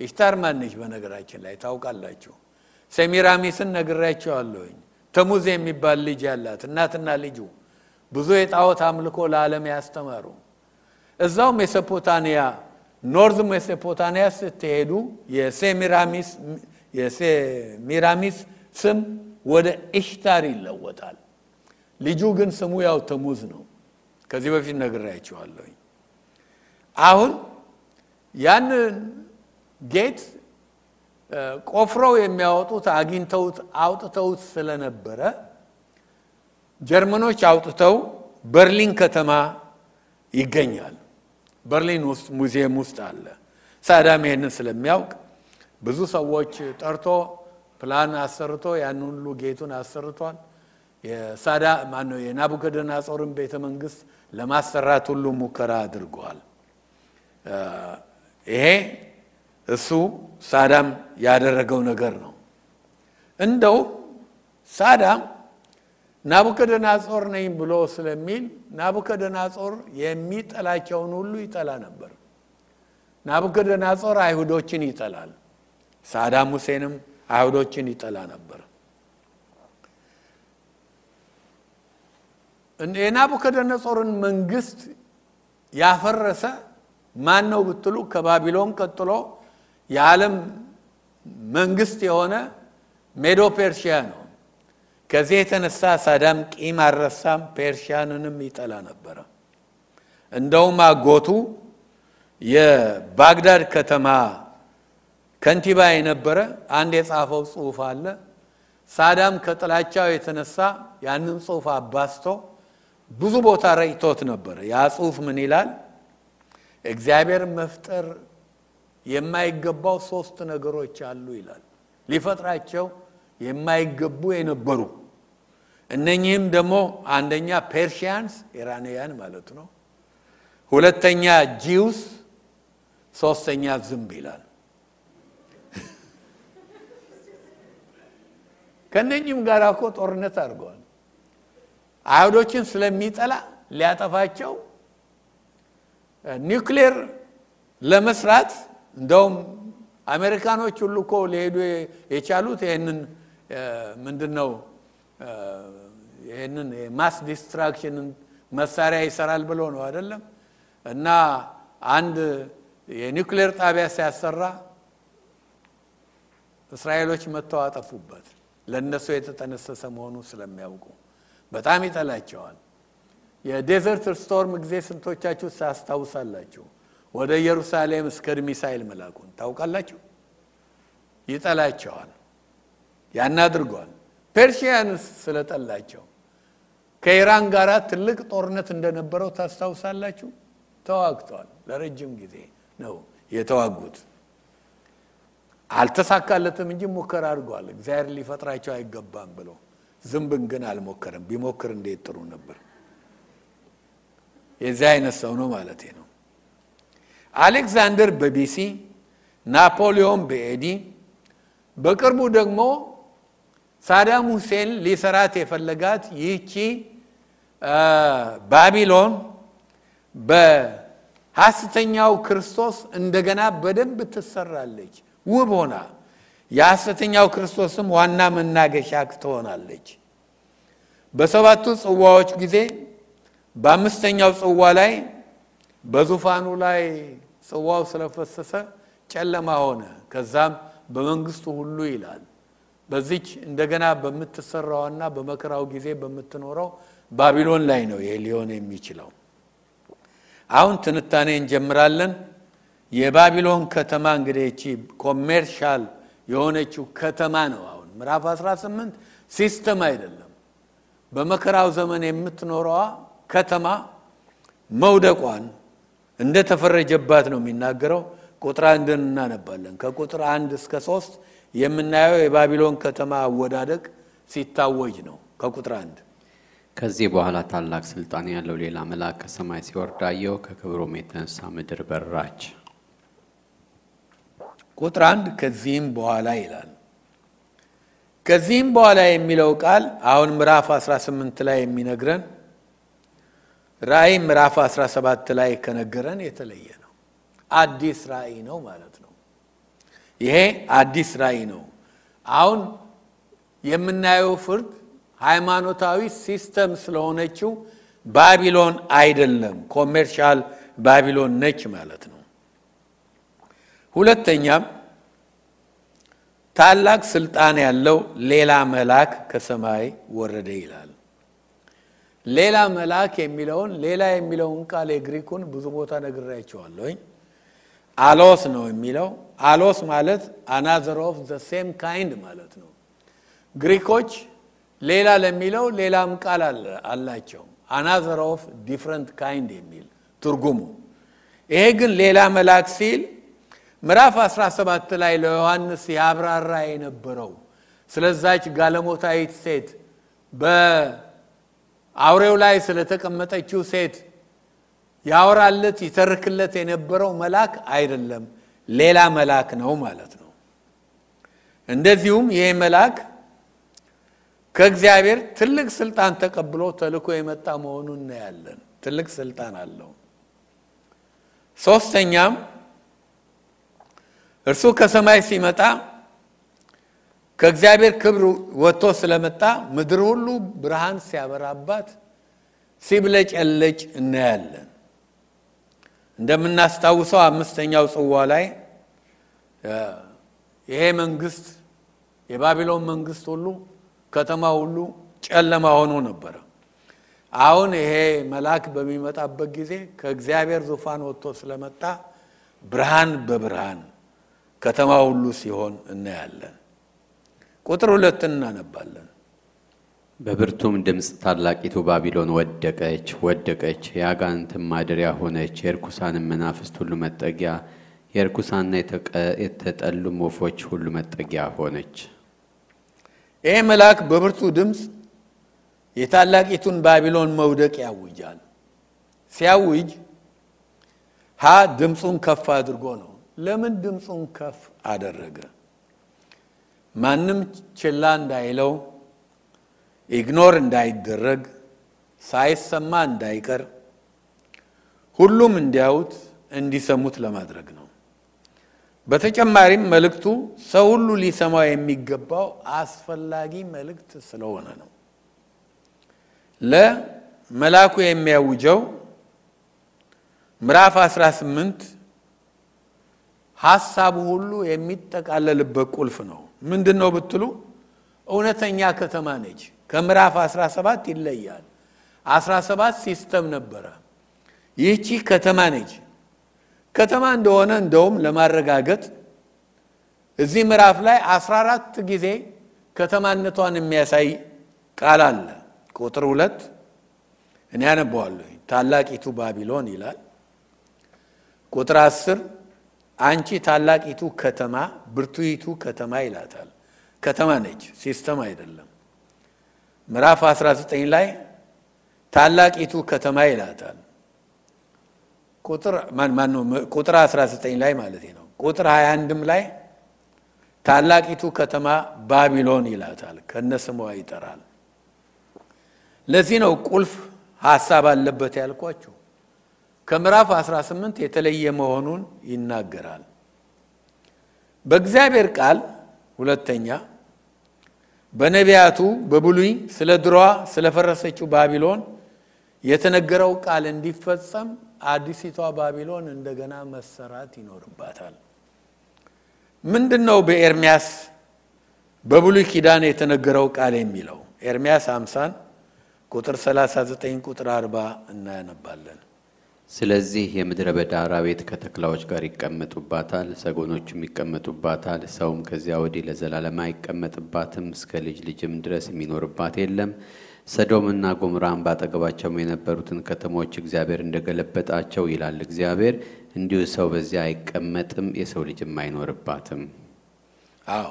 ኢሽታር ማነች? በነገራችን ላይ ታውቃላችሁ። ሴሚራሚስን ነግሬአችኋለሁኝ። ተሙዝ የሚባል ልጅ ያላት እናትና ልጁ ብዙ የጣዖት አምልኮ ለዓለም ያስተማሩ እዛው ሜሶፖታሚያ north ሜሶፖታሚያ ስትሄዱ የሴሚራሚስ ስም ወደ ኢሽታር ይለወጣል። ልጁ ግን ስሙ ያው ተሙዝ ነው። ከዚህ በፊት ነግራችኋለሁኝ። አሁን ያንን ጌት ቆፍረው የሚያወጡት አግኝተውት አውጥተውት ስለነበረ ጀርመኖች አውጥተው በርሊን ከተማ ይገኛል። በርሊን ውስጥ ሙዚየም ውስጥ አለ። ሳዳም ይሄንን ስለሚያውቅ ብዙ ሰዎች ጠርቶ ፕላን አሰርቶ ያን ሁሉ ጌቱን አሰርቷል። የሳዳ ማነው የናቡከደነጾርን ቤተ መንግስት ለማሰራት ሁሉ ሙከራ አድርገዋል። ይሄ እሱ ሳዳም ያደረገው ነገር ነው። እንደው ሳዳም ናቡከደነጾር ነኝ ብሎ ስለሚል ናቡከደነጾር የሚጠላቸውን ሁሉ ይጠላ ነበር። ናቡከደነጾር አይሁዶችን ይጠላል። ሳዳም ሁሴንም አይሁዶችን ይጠላ ነበር። የናቡከደነጾርን መንግስት ያፈረሰ ማን ነው ብትሉ ከባቢሎን ቀጥሎ የዓለም መንግስት የሆነ ሜዶ ፔርሺያ ነው። ከዚህ የተነሳ ሳዳም ቂም አልረሳም፣ ፔርሺያንንም ይጠላ ነበረ። እንደውም አጎቱ የባግዳድ ከተማ ከንቲባ የነበረ አንድ የጻፈው ጽሑፍ አለ። ሳዳም ከጥላቻው የተነሳ ያንን ጽሑፍ አባስቶ ብዙ ቦታ ረጭቶት ነበረ። ያ ጽሑፍ ምን ይላል? እግዚአብሔር መፍጠር የማይገባው ሶስት ነገሮች አሉ ይላል። ሊፈጥራቸው የማይገቡ የነበሩ እነኚህም ደግሞ አንደኛ Persians Iranian ማለት ነው፣ ሁለተኛ Jews፣ ሶስተኛ ዝንብ ይላል። ከእነኚህም ጋር እኮ ጦርነት አድርገዋል። አይሁዶችን ስለሚጠላ ሊያጠፋቸው ኒውክሌር ለመስራት እንደውም አሜሪካኖች ሁሉ እኮ ሊሄዱ የቻሉት ይህንን ምንድን ነው ይህንን mass destruction ን መሳሪያ ይሰራል ብሎ ነው አይደለም። እና አንድ የኒውክሌር ጣቢያ ሲያሰራ እስራኤሎች መጥተው አጠፉበት። ለእነሱ የተጠነሰሰ መሆኑ ስለሚያውቁ በጣም ይጠላቸዋል። የ Desert Storm ጊዜ ስንቶቻችሁ ታስታውሳላችሁ? ወደ ኢየሩሳሌም እስከ ሚሳይል መላኩን ታውቃላችሁ። ይጠላቸዋል። ያን አድርጓል። ፔርሺያንስ ስለጠላቸው ከኢራን ጋር ትልቅ ጦርነት እንደነበረው ታስታውሳላችሁ። ተዋግተዋል። ለረጅም ጊዜ ነው የተዋጉት። አልተሳካለትም እንጂ ሙከራ አድርጓል። እግዚአብሔር ሊፈጥራቸው አይገባም ብሎ ዝንብን ግን አልሞከረም። ቢሞክር እንዴት ጥሩ ነበር። የዚህ አይነት ሰው ነው ማለት ነው። አሌክዛንደር በቢሲ ናፖሊዮን በኤዲ በቅርቡ ደግሞ ሳዳም ሁሴን ሊሰራት የፈለጋት ይህቺ ባቢሎን በሐሰተኛው ክርስቶስ እንደገና በደንብ ትሰራለች ውብ ሆና የሐሰተኛው ክርስቶስም ዋና መናገሻ ትሆናለች። በሰባቱ ጽዋዎች ጊዜ በአምስተኛው ጽዋ ላይ በዙፋኑ ላይ ጽዋው ስለፈሰሰ ጨለማ ሆነ። ከዛም በመንግስቱ ሁሉ ይላል በዚች እንደገና በምትሰራዋና በመከራው ጊዜ በምትኖረው ባቢሎን ላይ ነው ይሄ ሊሆን የሚችለው። አሁን ትንታኔ እንጀምራለን። የባቢሎን ከተማ እንግዲህ እቺ ኮሜርሻል የሆነችው ከተማ ነው። አሁን ምዕራፍ 18 system አይደለም። በመከራው ዘመን የምትኖረዋ ከተማ መውደቋን እንደተፈረጀባት ነው የሚናገረው። ቁጥር አንድን እናነባለን። ከቁጥር አንድ እስከ ሶስት የምናየው የባቢሎን ከተማ አወዳደቅ ሲታወጅ ነው። ከቁጥር አንድ ከዚህ በኋላ ታላቅ ስልጣን ያለው ሌላ መልአክ ከሰማይ ሲወርድ አየሁ። ከክብሩም የተነሳ ምድር በራች። ቁጥር አንድ ከዚህም በኋላ ይላል። ከዚህም በኋላ የሚለው ቃል አሁን ምዕራፍ 18 ላይ የሚነግረን ራእይ ምዕራፍ 17 ላይ ከነገረን የተለየ ነው። አዲስ ራእይ ነው ማለት ነው። ይሄ አዲስ ራእይ ነው። አሁን የምናየው ፍርድ ሃይማኖታዊ system ስለሆነችው ባቢሎን አይደለም፣ commercial ባቢሎን ነች ማለት ነው። ሁለተኛም ታላቅ ስልጣን ያለው ሌላ መልአክ ከሰማይ ወረደ ይላል። ሌላ መልአክ የሚለውን ሌላ የሚለውን ቃል የግሪኩን ብዙ ቦታ ነግሬያችኋለሁኝ። allos ነው የሚለው። allos ማለት another of the same kind ማለት ነው። ግሪኮች ሌላ ለሚለው ሌላም ቃል አላቸው። another of different kind የሚል ትርጉሙ። ይሄ ግን ሌላ መልአክ ሲል ምዕራፍ 17 ላይ ለዮሐንስ ያብራራ የነበረው ስለዛች ጋለሞታዊት ሴት በአውሬው ላይ ስለተቀመጠችው ሴት ያወራለት ይተርክለት የነበረው መልአክ አይደለም፣ ሌላ መልአክ ነው ማለት ነው። እንደዚሁም ይሄ መልአክ ከእግዚአብሔር ትልቅ ስልጣን ተቀብሎ ተልኮ የመጣ መሆኑን እናያለን። ትልቅ ስልጣን አለው። ሶስተኛም እርሱ ከሰማይ ሲመጣ ከእግዚአብሔር ክብር ወጥቶ ስለመጣ ምድር ሁሉ ብርሃን ሲያበራባት ሲብለጨለጭ እናያለን። እንደምናስታውሰው አምስተኛው ጽዋ ላይ ይሄ መንግስት የባቢሎን መንግስት ሁሉ ከተማ ሁሉ ጨለማ ሆኖ ነበረ። አሁን ይሄ መልአክ በሚመጣበት ጊዜ ከእግዚአብሔር ዙፋን ወጥቶ ስለመጣ ብርሃን በብርሃን ከተማ ሁሉ ሲሆን እናያለን። ቁጥር ሁለትን እናነባለን። በብርቱም ድምፅ ታላቂቱ ባቢሎን ወደቀች ወደቀች፣ የአጋንንትም ማደሪያ ሆነች፣ የርኩሳንም መናፍስት ሁሉ መጠጊያ፣ የርኩሳንና የተጠሉም ወፎች ሁሉ መጠጊያ ሆነች። ይህ መልአክ በብርቱ ድምፅ የታላቂቱን ባቢሎን መውደቅ ያውጃል። ሲያውጅ ሀ ድምፁን ከፍ አድርጎ ነው። ለምን ድምፁን ከፍ አደረገ? ማንም ችላ እንዳይለው፣ ኢግኖር እንዳይደረግ፣ ሳይሰማ እንዳይቀር፣ ሁሉም እንዲያዩት እንዲሰሙት ለማድረግ ነው። በተጨማሪም መልእክቱ ሰው ሁሉ ሊሰማው የሚገባው አስፈላጊ መልእክት ስለሆነ ነው። ለመልአኩ የሚያውጀው ምዕራፍ 18 ሀሳቡ ሁሉ የሚጠቃለልበት ቁልፍ ነው። ምንድን ነው ብትሉ እውነተኛ ከተማ ነች። ከምዕራፍ 17 ይለያል። 17 system ነበረ። ይህቺ ከተማ ነች። ከተማ እንደሆነ እንደውም ለማረጋገጥ እዚህ ምዕራፍ ላይ 14 ጊዜ ከተማነቷን የሚያሳይ ቃል አለ። ቁጥር ሁለት እኔ አነበዋለሁ። ታላቂቱ ባቢሎን ይላል። ቁጥር አስር አንቺ ታላቂቱ ከተማ ብርቱይቱ ከተማ ይላታል። ከተማ ነች፣ system አይደለም። ምዕራፍ 19 ላይ ታላቂቱ ከተማ ይላታል። ቁጥር 19 ላይ ማለት ነው። ቁጥር 21ም ላይ ታላቂቱ ከተማ ባቢሎን ይላታል። ከነስሟ ይጠራል። ለዚህ ነው ቁልፍ ሀሳብ አለበት ያልኳችሁ። ከምዕራፍ 18 የተለየ መሆኑን ይናገራል። በእግዚአብሔር ቃል ሁለተኛ በነቢያቱ በብሉይ ስለ ድሮዋ ስለፈረሰችው ባቢሎን የተነገረው ቃል እንዲፈጸም አዲሲቷ ባቢሎን እንደገና መሰራት ይኖርባታል። ምንድን ነው በኤርሚያስ በብሉይ ኪዳን የተነገረው ቃል የሚለው? ኤርሚያስ 50 ቁጥር 39 ቁጥር 40 እናያነባለን። ስለዚህ የምድረ በዳ አራዊት ከተኩላዎች ጋር ይቀመጡባታል፣ ሰጎኖቹም ይቀመጡባታል። ሰውም ከዚያ ወዲህ ለዘላለም አይቀመጥባትም፣ እስከ ልጅ ልጅም ድረስ የሚኖርባት የለም። ሰዶምና ጎምራም ባጠገባቸውም የነበሩትን ከተሞች እግዚአብሔር እንደገለበጣቸው ይላል እግዚአብሔር፣ እንዲሁ ሰው በዚያ አይቀመጥም፣ የሰው ልጅም አይኖርባትም። አዎ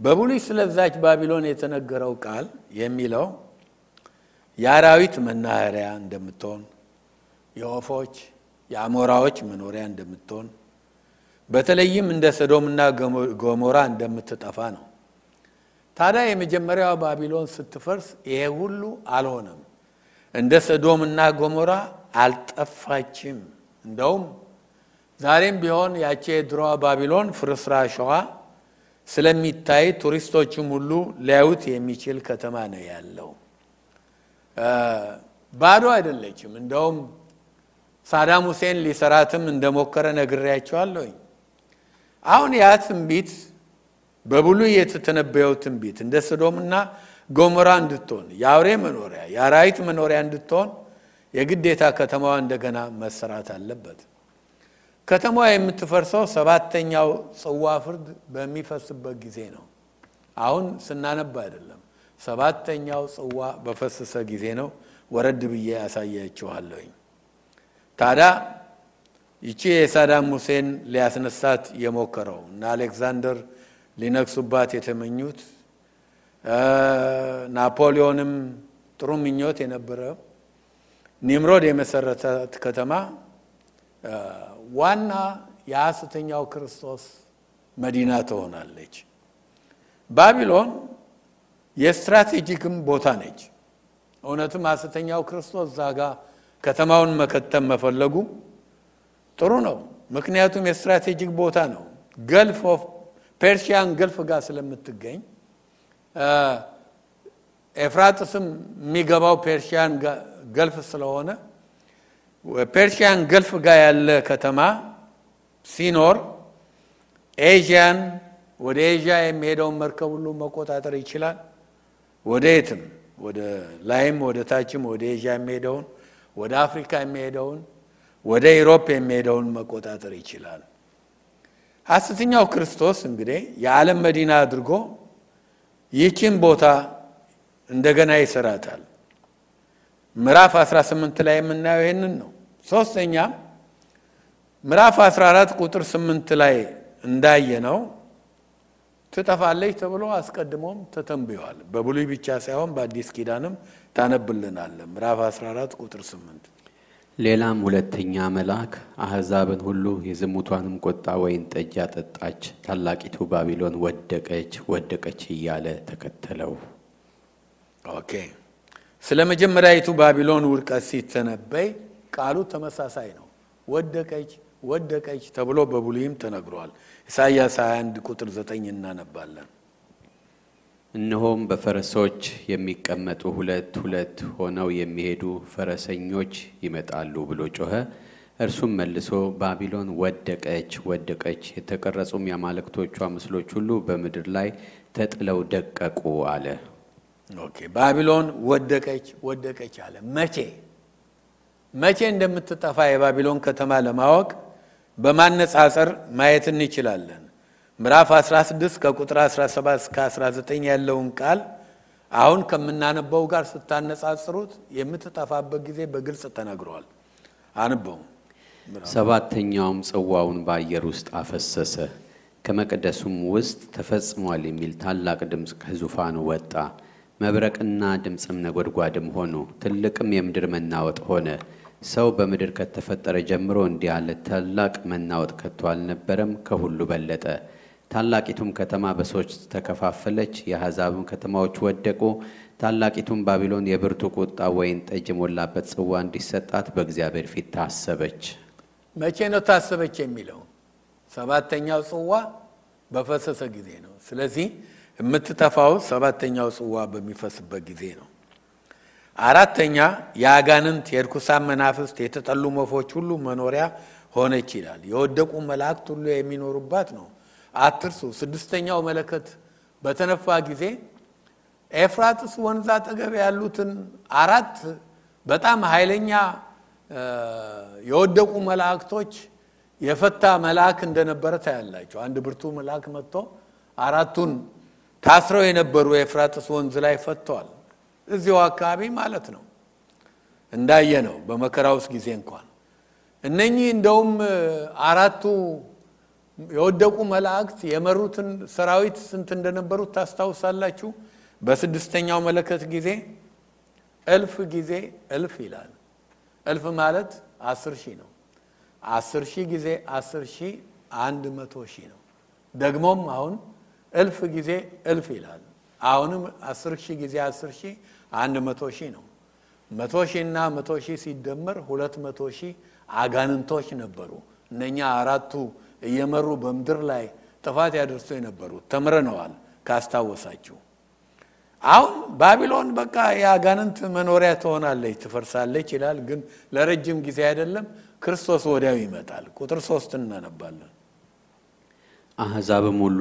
በብሉይ ስለዛች ባቢሎን የተነገረው ቃል የሚለው የአራዊት መናኸሪያ እንደምትሆን የወፎች የአሞራዎች መኖሪያ እንደምትሆን በተለይም እንደ ሰዶምና ገሞራ እንደምትጠፋ ነው። ታዲያ የመጀመሪያዋ ባቢሎን ስትፈርስ ይሄ ሁሉ አልሆነም። እንደ ሰዶምና ገሞራ አልጠፋችም። እንደውም ዛሬም ቢሆን ያቺ የድሮዋ ባቢሎን ፍርስራሿ ስለሚታይ ቱሪስቶችም ሁሉ ሊያዩት የሚችል ከተማ ነው ያለው። ባዶ አይደለችም። እንደውም ሳዳም ሁሴን ሊሰራትም እንደሞከረ ነግሬያቸዋለሁኝ። አሁን ያ ትንቢት በብሉይ የተተነበየው ትንቢት እንደ ሰዶምና ገሞራ እንድትሆን የአውሬ መኖሪያ የአራዊት መኖሪያ እንድትሆን የግዴታ ከተማዋ እንደገና መሰራት አለበት። ከተማዋ የምትፈርሰው ሰባተኛው ጽዋ ፍርድ በሚፈስበት ጊዜ ነው። አሁን ስናነባ አይደለም። ሰባተኛው ጽዋ በፈሰሰ ጊዜ ነው። ወረድ ብዬ ያሳያችኋለሁኝ። ታዲያ ይቺ የሳዳም ሁሴን ሊያስነሳት የሞከረው እና አሌክዛንደር ሊነግሱባት የተመኙት ናፖሊዮንም ጥሩ ምኞት የነበረ ኒምሮድ የመሰረታት ከተማ ዋና የሐሰተኛው ክርስቶስ መዲና ትሆናለች። ባቢሎን የስትራቴጂክም ቦታ ነች። እውነትም ሐሰተኛው ክርስቶስ እዛ ጋ ከተማውን መከተም መፈለጉ ጥሩ ነው። ምክንያቱም የ strategic ቦታ ነው። Gulf of Persian Gulf ጋር ስለምትገኝ ኤፍራጥስም የሚገባው Persian Gulf ስለሆነ Persian Gulf ጋር ያለ ከተማ ሲኖር Asian ወደ ኤዥያ የሚሄደውን መርከብ ሁሉ መቆጣጠር ይችላል። ወደ የትም ወደ ላይም ወደ ታችም ወደ ኤዥያ የሚሄደውን ወደ አፍሪካ የሚሄደውን ወደ Europe የሚሄደውን መቆጣጠር ይችላል። ሐሰተኛው ክርስቶስ እንግዲህ የዓለም መዲና አድርጎ ይህችን ቦታ እንደገና ይሰራታል። ምዕራፍ 18 ላይ የምናየው ይህንን ነው። ሶስተኛ ምዕራፍ 14 ቁጥር 8 ላይ እንዳየነው ትጠፋለች ተብሎ አስቀድሞም ተተንብዮአል። በብሉይ ብቻ ሳይሆን በአዲስ ኪዳንም ታነብልናለች። ምዕራፍ 14 ቁጥር 8 ሌላም ሁለተኛ መልአክ አሕዛብን ሁሉ የዝሙቷንም ቁጣ ወይን ጠጅ ያጠጣች ታላቂቱ ባቢሎን ወደቀች ወደቀች እያለ ተከተለው። okay ስለ መጀመሪያዊቱ ባቢሎን ውድቀት ሲተነበይ ቃሉ ተመሳሳይ ነው። ወደቀች ወደቀች ተብሎ በብሉይም ተነግሯል። ኢሳይያስ 21 ቁጥር 9 እናነባለን። እነሆም በፈረሶች የሚቀመጡ ሁለት ሁለት ሆነው የሚሄዱ ፈረሰኞች ይመጣሉ ብሎ ጮኸ። እርሱም መልሶ ባቢሎን ወደቀች ወደቀች፣ የተቀረጹም የአማልክቶቿ ምስሎች ሁሉ በምድር ላይ ተጥለው ደቀቁ አለ። okay ባቢሎን ወደቀች ወደቀች አለ። መቼ መቼ እንደምትጠፋ የባቢሎን ከተማ ለማወቅ በማነጻጸር ማየት እንችላለን። ምዕራፍ 16 ከቁጥር 17 እስከ 19 ያለውን ቃል አሁን ከምናነበው ጋር ስታነጻጽሩት የምትጠፋበት ጊዜ በግልጽ ተነግሯል። አንበው። ሰባተኛውም ጽዋውን በአየር ውስጥ አፈሰሰ፣ ከመቅደሱም ውስጥ ተፈጽሟል የሚል ታላቅ ድምፅ ከዙፋኑ ወጣ። መብረቅና ድምፅም ነጎድጓድም ሆኑ፣ ትልቅም የምድር መናወጥ ሆነ። ሰው በምድር ከተፈጠረ ጀምሮ እንዲህ ያለ ታላቅ መናወጥ ከቶ አልነበረም፣ ከሁሉ በለጠ። ታላቂቱም ከተማ በሰዎች ተከፋፈለች፣ የአሕዛብም ከተማዎች ወደቁ። ታላቂቱም ባቢሎን የብርቱ ቁጣ ወይን ጠጅ የሞላበት ጽዋ እንዲሰጣት በእግዚአብሔር ፊት ታሰበች። መቼ ነው ታሰበች የሚለው? ሰባተኛው ጽዋ በፈሰሰ ጊዜ ነው። ስለዚህ የምትጠፋው ሰባተኛው ጽዋ በሚፈስበት ጊዜ ነው። አራተኛ የአጋንንት የርኩሳን መናፍስት የተጠሉ ወፎች ሁሉ መኖሪያ ሆነች ይላል። የወደቁ መላእክት ሁሉ የሚኖሩባት ነው። አትርሱ። ስድስተኛው መለከት በተነፋ ጊዜ ኤፍራጥስ ወንዝ አጠገብ ያሉትን አራት በጣም ኃይለኛ የወደቁ መላእክቶች የፈታ መልአክ እንደነበረ ታያላቸው። አንድ ብርቱ መልአክ መጥቶ አራቱን ታስረው የነበሩ የኤፍራጥስ ወንዝ ላይ ፈተዋል። እዚሁ አካባቢ ማለት ነው እንዳየ ነው በመከራ ውስጥ ጊዜ እንኳን እነኚህ እንደውም አራቱ የወደቁ መላእክት የመሩትን ሰራዊት ስንት እንደነበሩት ታስታውሳላችሁ? በስድስተኛው መለከት ጊዜ እልፍ ጊዜ እልፍ ይላል። እልፍ ማለት አስር ሺህ ነው። አስር ሺህ ጊዜ አስር ሺህ አንድ መቶ ሺህ ነው። ደግሞም አሁን እልፍ ጊዜ እልፍ ይላል። አሁንም አስር ሺህ ጊዜ አስር ሺህ አንድ መቶ ሺህ ነው። መቶ ሺህ እና መቶ ሺህ ሲደመር ሁለት መቶ ሺህ አጋንንቶች ነበሩ። እነኛ አራቱ እየመሩ በምድር ላይ ጥፋት ያደርሱ የነበሩት ተምረነዋል ካስታወሳችሁ። አሁን ባቢሎን በቃ የአጋንንት መኖሪያ ትሆናለች፣ ትፈርሳለች ይላል። ግን ለረጅም ጊዜ አይደለም። ክርስቶስ ወዲያው ይመጣል። ቁጥር ሶስት እናነባለን። አሕዛብም ሁሉ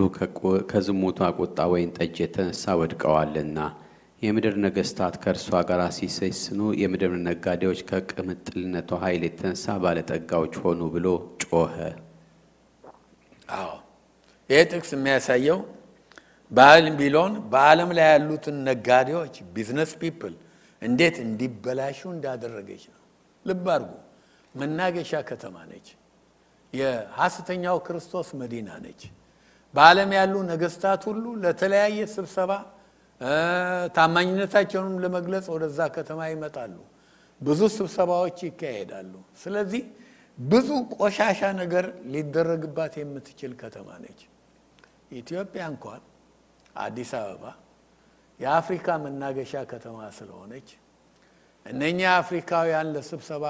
ከዝሙቷ ቁጣ ወይን ጠጅ የተነሳ ወድቀዋልና የምድር ነገሥታት ከእርሷ ጋር ሲሰስኑ የምድር ነጋዴዎች ከቅምጥልነቷ ኃይል የተነሳ ባለጠጋዎች ሆኑ ብሎ ጮኸ። አዎ ይህ ጥቅስ የሚያሳየው ባቢሎን በዓለም ላይ ያሉትን ነጋዴዎች business people እንዴት እንዲበላሹ እንዳደረገች ነው። ልብ አድርጉ። መናገሻ ከተማ ነች። የሐሰተኛው ክርስቶስ መዲና ነች። በዓለም ያሉ ነገስታት ሁሉ ለተለያየ ስብሰባ ታማኝነታቸውንም ለመግለጽ ወደዛ ከተማ ይመጣሉ። ብዙ ስብሰባዎች ይካሄዳሉ። ስለዚህ ብዙ ቆሻሻ ነገር ሊደረግባት የምትችል ከተማ ነች። ኢትዮጵያ እንኳን አዲስ አበባ የአፍሪካ መናገሻ ከተማ ስለሆነች እነኛ አፍሪካውያን ለስብሰባ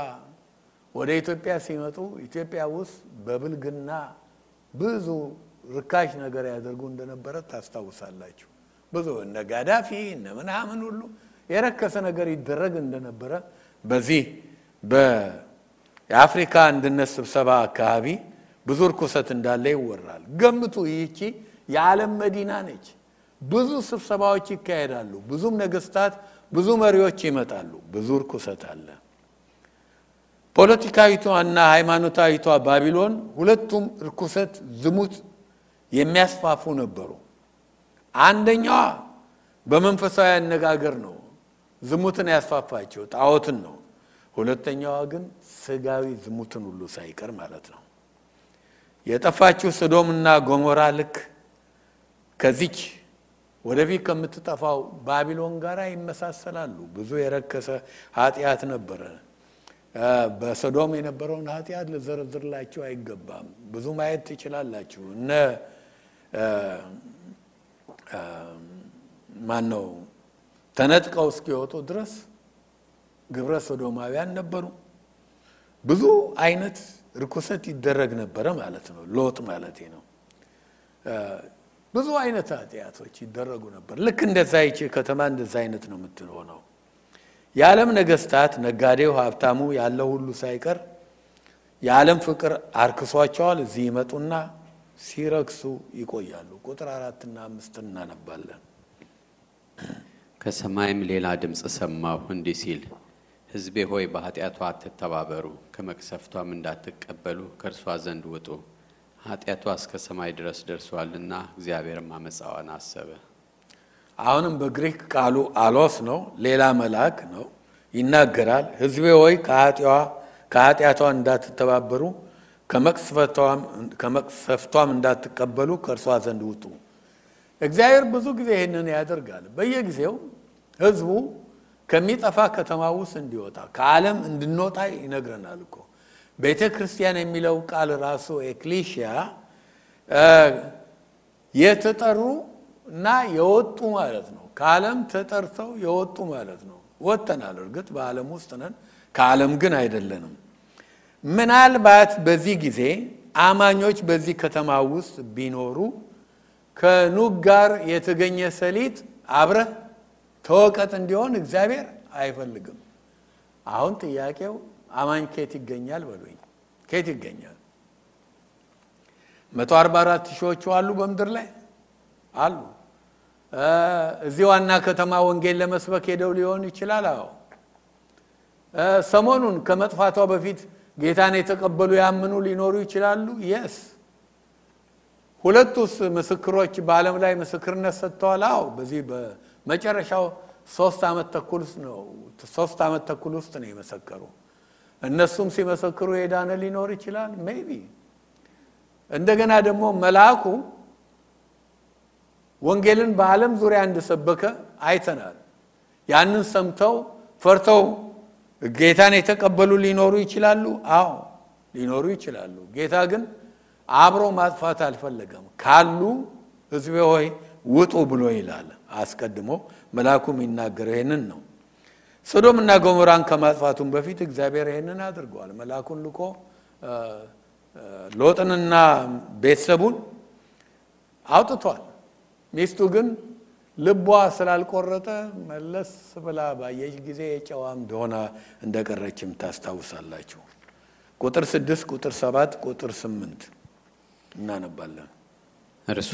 ወደ ኢትዮጵያ ሲመጡ ኢትዮጵያ ውስጥ በብልግና ብዙ ርካሽ ነገር ያደርጉ እንደነበረ ታስታውሳላችሁ። ብዙ እነ ጋዳፊ እነ ምናምን ሁሉ የረከሰ ነገር ይደረግ እንደነበረ በዚህ የአፍሪካ አንድነት ስብሰባ አካባቢ ብዙ እርኩሰት እንዳለ ይወራል። ገምቱ፣ ይህቺ የዓለም መዲና ነች። ብዙ ስብሰባዎች ይካሄዳሉ። ብዙም ነገስታት፣ ብዙ መሪዎች ይመጣሉ። ብዙ እርኩሰት አለ። ፖለቲካዊቷ እና ሃይማኖታዊቷ ባቢሎን ሁለቱም እርኩሰት፣ ዝሙት የሚያስፋፉ ነበሩ። አንደኛዋ በመንፈሳዊ አነጋገር ነው ዝሙትን ያስፋፋቸው፣ ጣዖትን ነው። ሁለተኛዋ ግን ስጋዊ ዝሙትን ሁሉ ሳይቀር ማለት ነው። የጠፋችው ሰዶምና ገሞራ ልክ ከዚች ወደፊት ከምትጠፋው ባቢሎን ጋር ይመሳሰላሉ። ብዙ የረከሰ ኃጢአት ነበረ። በሰዶም የነበረውን ኃጢአት ልዘረዝርላችሁ አይገባም። ብዙ ማየት ትችላላችሁ። እነ ማን ነው ተነጥቀው እስኪወጡ ድረስ ግብረ ሶዶማውያን ነበሩ። ብዙ አይነት ርኩሰት ይደረግ ነበረ ማለት ነው። ሎጥ ማለት ነው። ብዙ አይነት ኃጢአቶች ይደረጉ ነበር። ልክ እንደዛ ይቺ ከተማ እንደዛ አይነት ነው የምትሆነው። የዓለም ነገስታት፣ ነጋዴው፣ ሀብታሙ ያለው ሁሉ ሳይቀር የዓለም ፍቅር አርክሷቸዋል። እዚህ ይመጡና ሲረክሱ ይቆያሉ። ቁጥር አራትና አምስትን እናነባለን። ከሰማይም ሌላ ድምፅ ሰማሁ እንዲህ ሲል ሕዝቤ ሆይ በኃጢአቷ አትተባበሩ፣ ከመቅሰፍቷም እንዳትቀበሉ ከእርሷ ዘንድ ውጡ። ኃጢአቷ እስከ ሰማይ ድረስ ደርሷልና እግዚአብሔርም አመፃዋን አሰበ። አሁንም በግሪክ ቃሉ አሎስ ነው፣ ሌላ መልአክ ነው ይናገራል። ሕዝቤ ሆይ ከኃጢአቷ እንዳትተባበሩ ከመቅሰፍቷም እንዳትቀበሉ ከእርሷ ዘንድ ውጡ። እግዚአብሔር ብዙ ጊዜ ይህንን ያደርጋል። በየጊዜው ሕዝቡ ከሚጠፋ ከተማ ውስጥ እንዲወጣ ከዓለም እንድንወጣ ይነግረናል እኮ ቤተ ክርስቲያን የሚለው ቃል ራሱ ኤክሊሽያ የተጠሩ እና የወጡ ማለት ነው። ከዓለም ተጠርተው የወጡ ማለት ነው። ወጥተናል፣ እርግጥ በዓለም ውስጥ ነን፣ ከዓለም ግን አይደለንም። ምናልባት በዚህ ጊዜ አማኞች በዚህ ከተማ ውስጥ ቢኖሩ ከኑግ ጋር የተገኘ ሰሊጥ አብረህ ተወቀጥ እንዲሆን እግዚአብሔር አይፈልግም። አሁን ጥያቄው አማኝ ኬት ይገኛል በሉኝ። ኬት ይገኛል? መቶ አርባ አራት ሺዎቹ አሉ በምድር ላይ አሉ። እዚህ ዋና ከተማ ወንጌል ለመስበክ ሄደው ሊሆን ይችላል። አዎ ሰሞኑን ከመጥፋቷ በፊት ጌታን የተቀበሉ ያምኑ ሊኖሩ ይችላሉ። yes ሁለቱስ ምስክሮች በዓለም ላይ ምስክርነት ሰጥተዋል። አዎ በዚህ በመጨረሻው ሶስት ዓመት ተኩል ውስጥ ነው ሶስት ዓመት ተኩል ውስጥ ነው የመሰከሩ። እነሱም ሲመሰክሩ የዳነ ሊኖር ይችላል maybe። እንደገና ደግሞ መልአኩ ወንጌልን በዓለም ዙሪያ እንደሰበከ አይተናል። ያንን ሰምተው ፈርተው ጌታን የተቀበሉ ሊኖሩ ይችላሉ። አዎ ሊኖሩ ይችላሉ። ጌታ ግን አብሮ ማጥፋት አልፈለገም። ካሉ ሕዝቤ ሆይ ውጡ ብሎ ይላል። አስቀድሞ መልአኩ የሚናገረው ይህንን ነው። ሶዶም እና ገሞራን ከማጥፋቱም በፊት እግዚአብሔር ይህንን አድርገዋል። መልአኩን ልኮ ሎጥንና ቤተሰቡን አውጥቷል። ሚስቱ ግን ልቧ ስላልቆረጠ መለስ ብላ ባየች ጊዜ የጨዋ እንደሆነ እንደቀረችም ታስታውሳላችሁ። ቁጥር ስድስት ቁጥር ሰባት ቁጥር ስምንት እናነባለን። እርሷ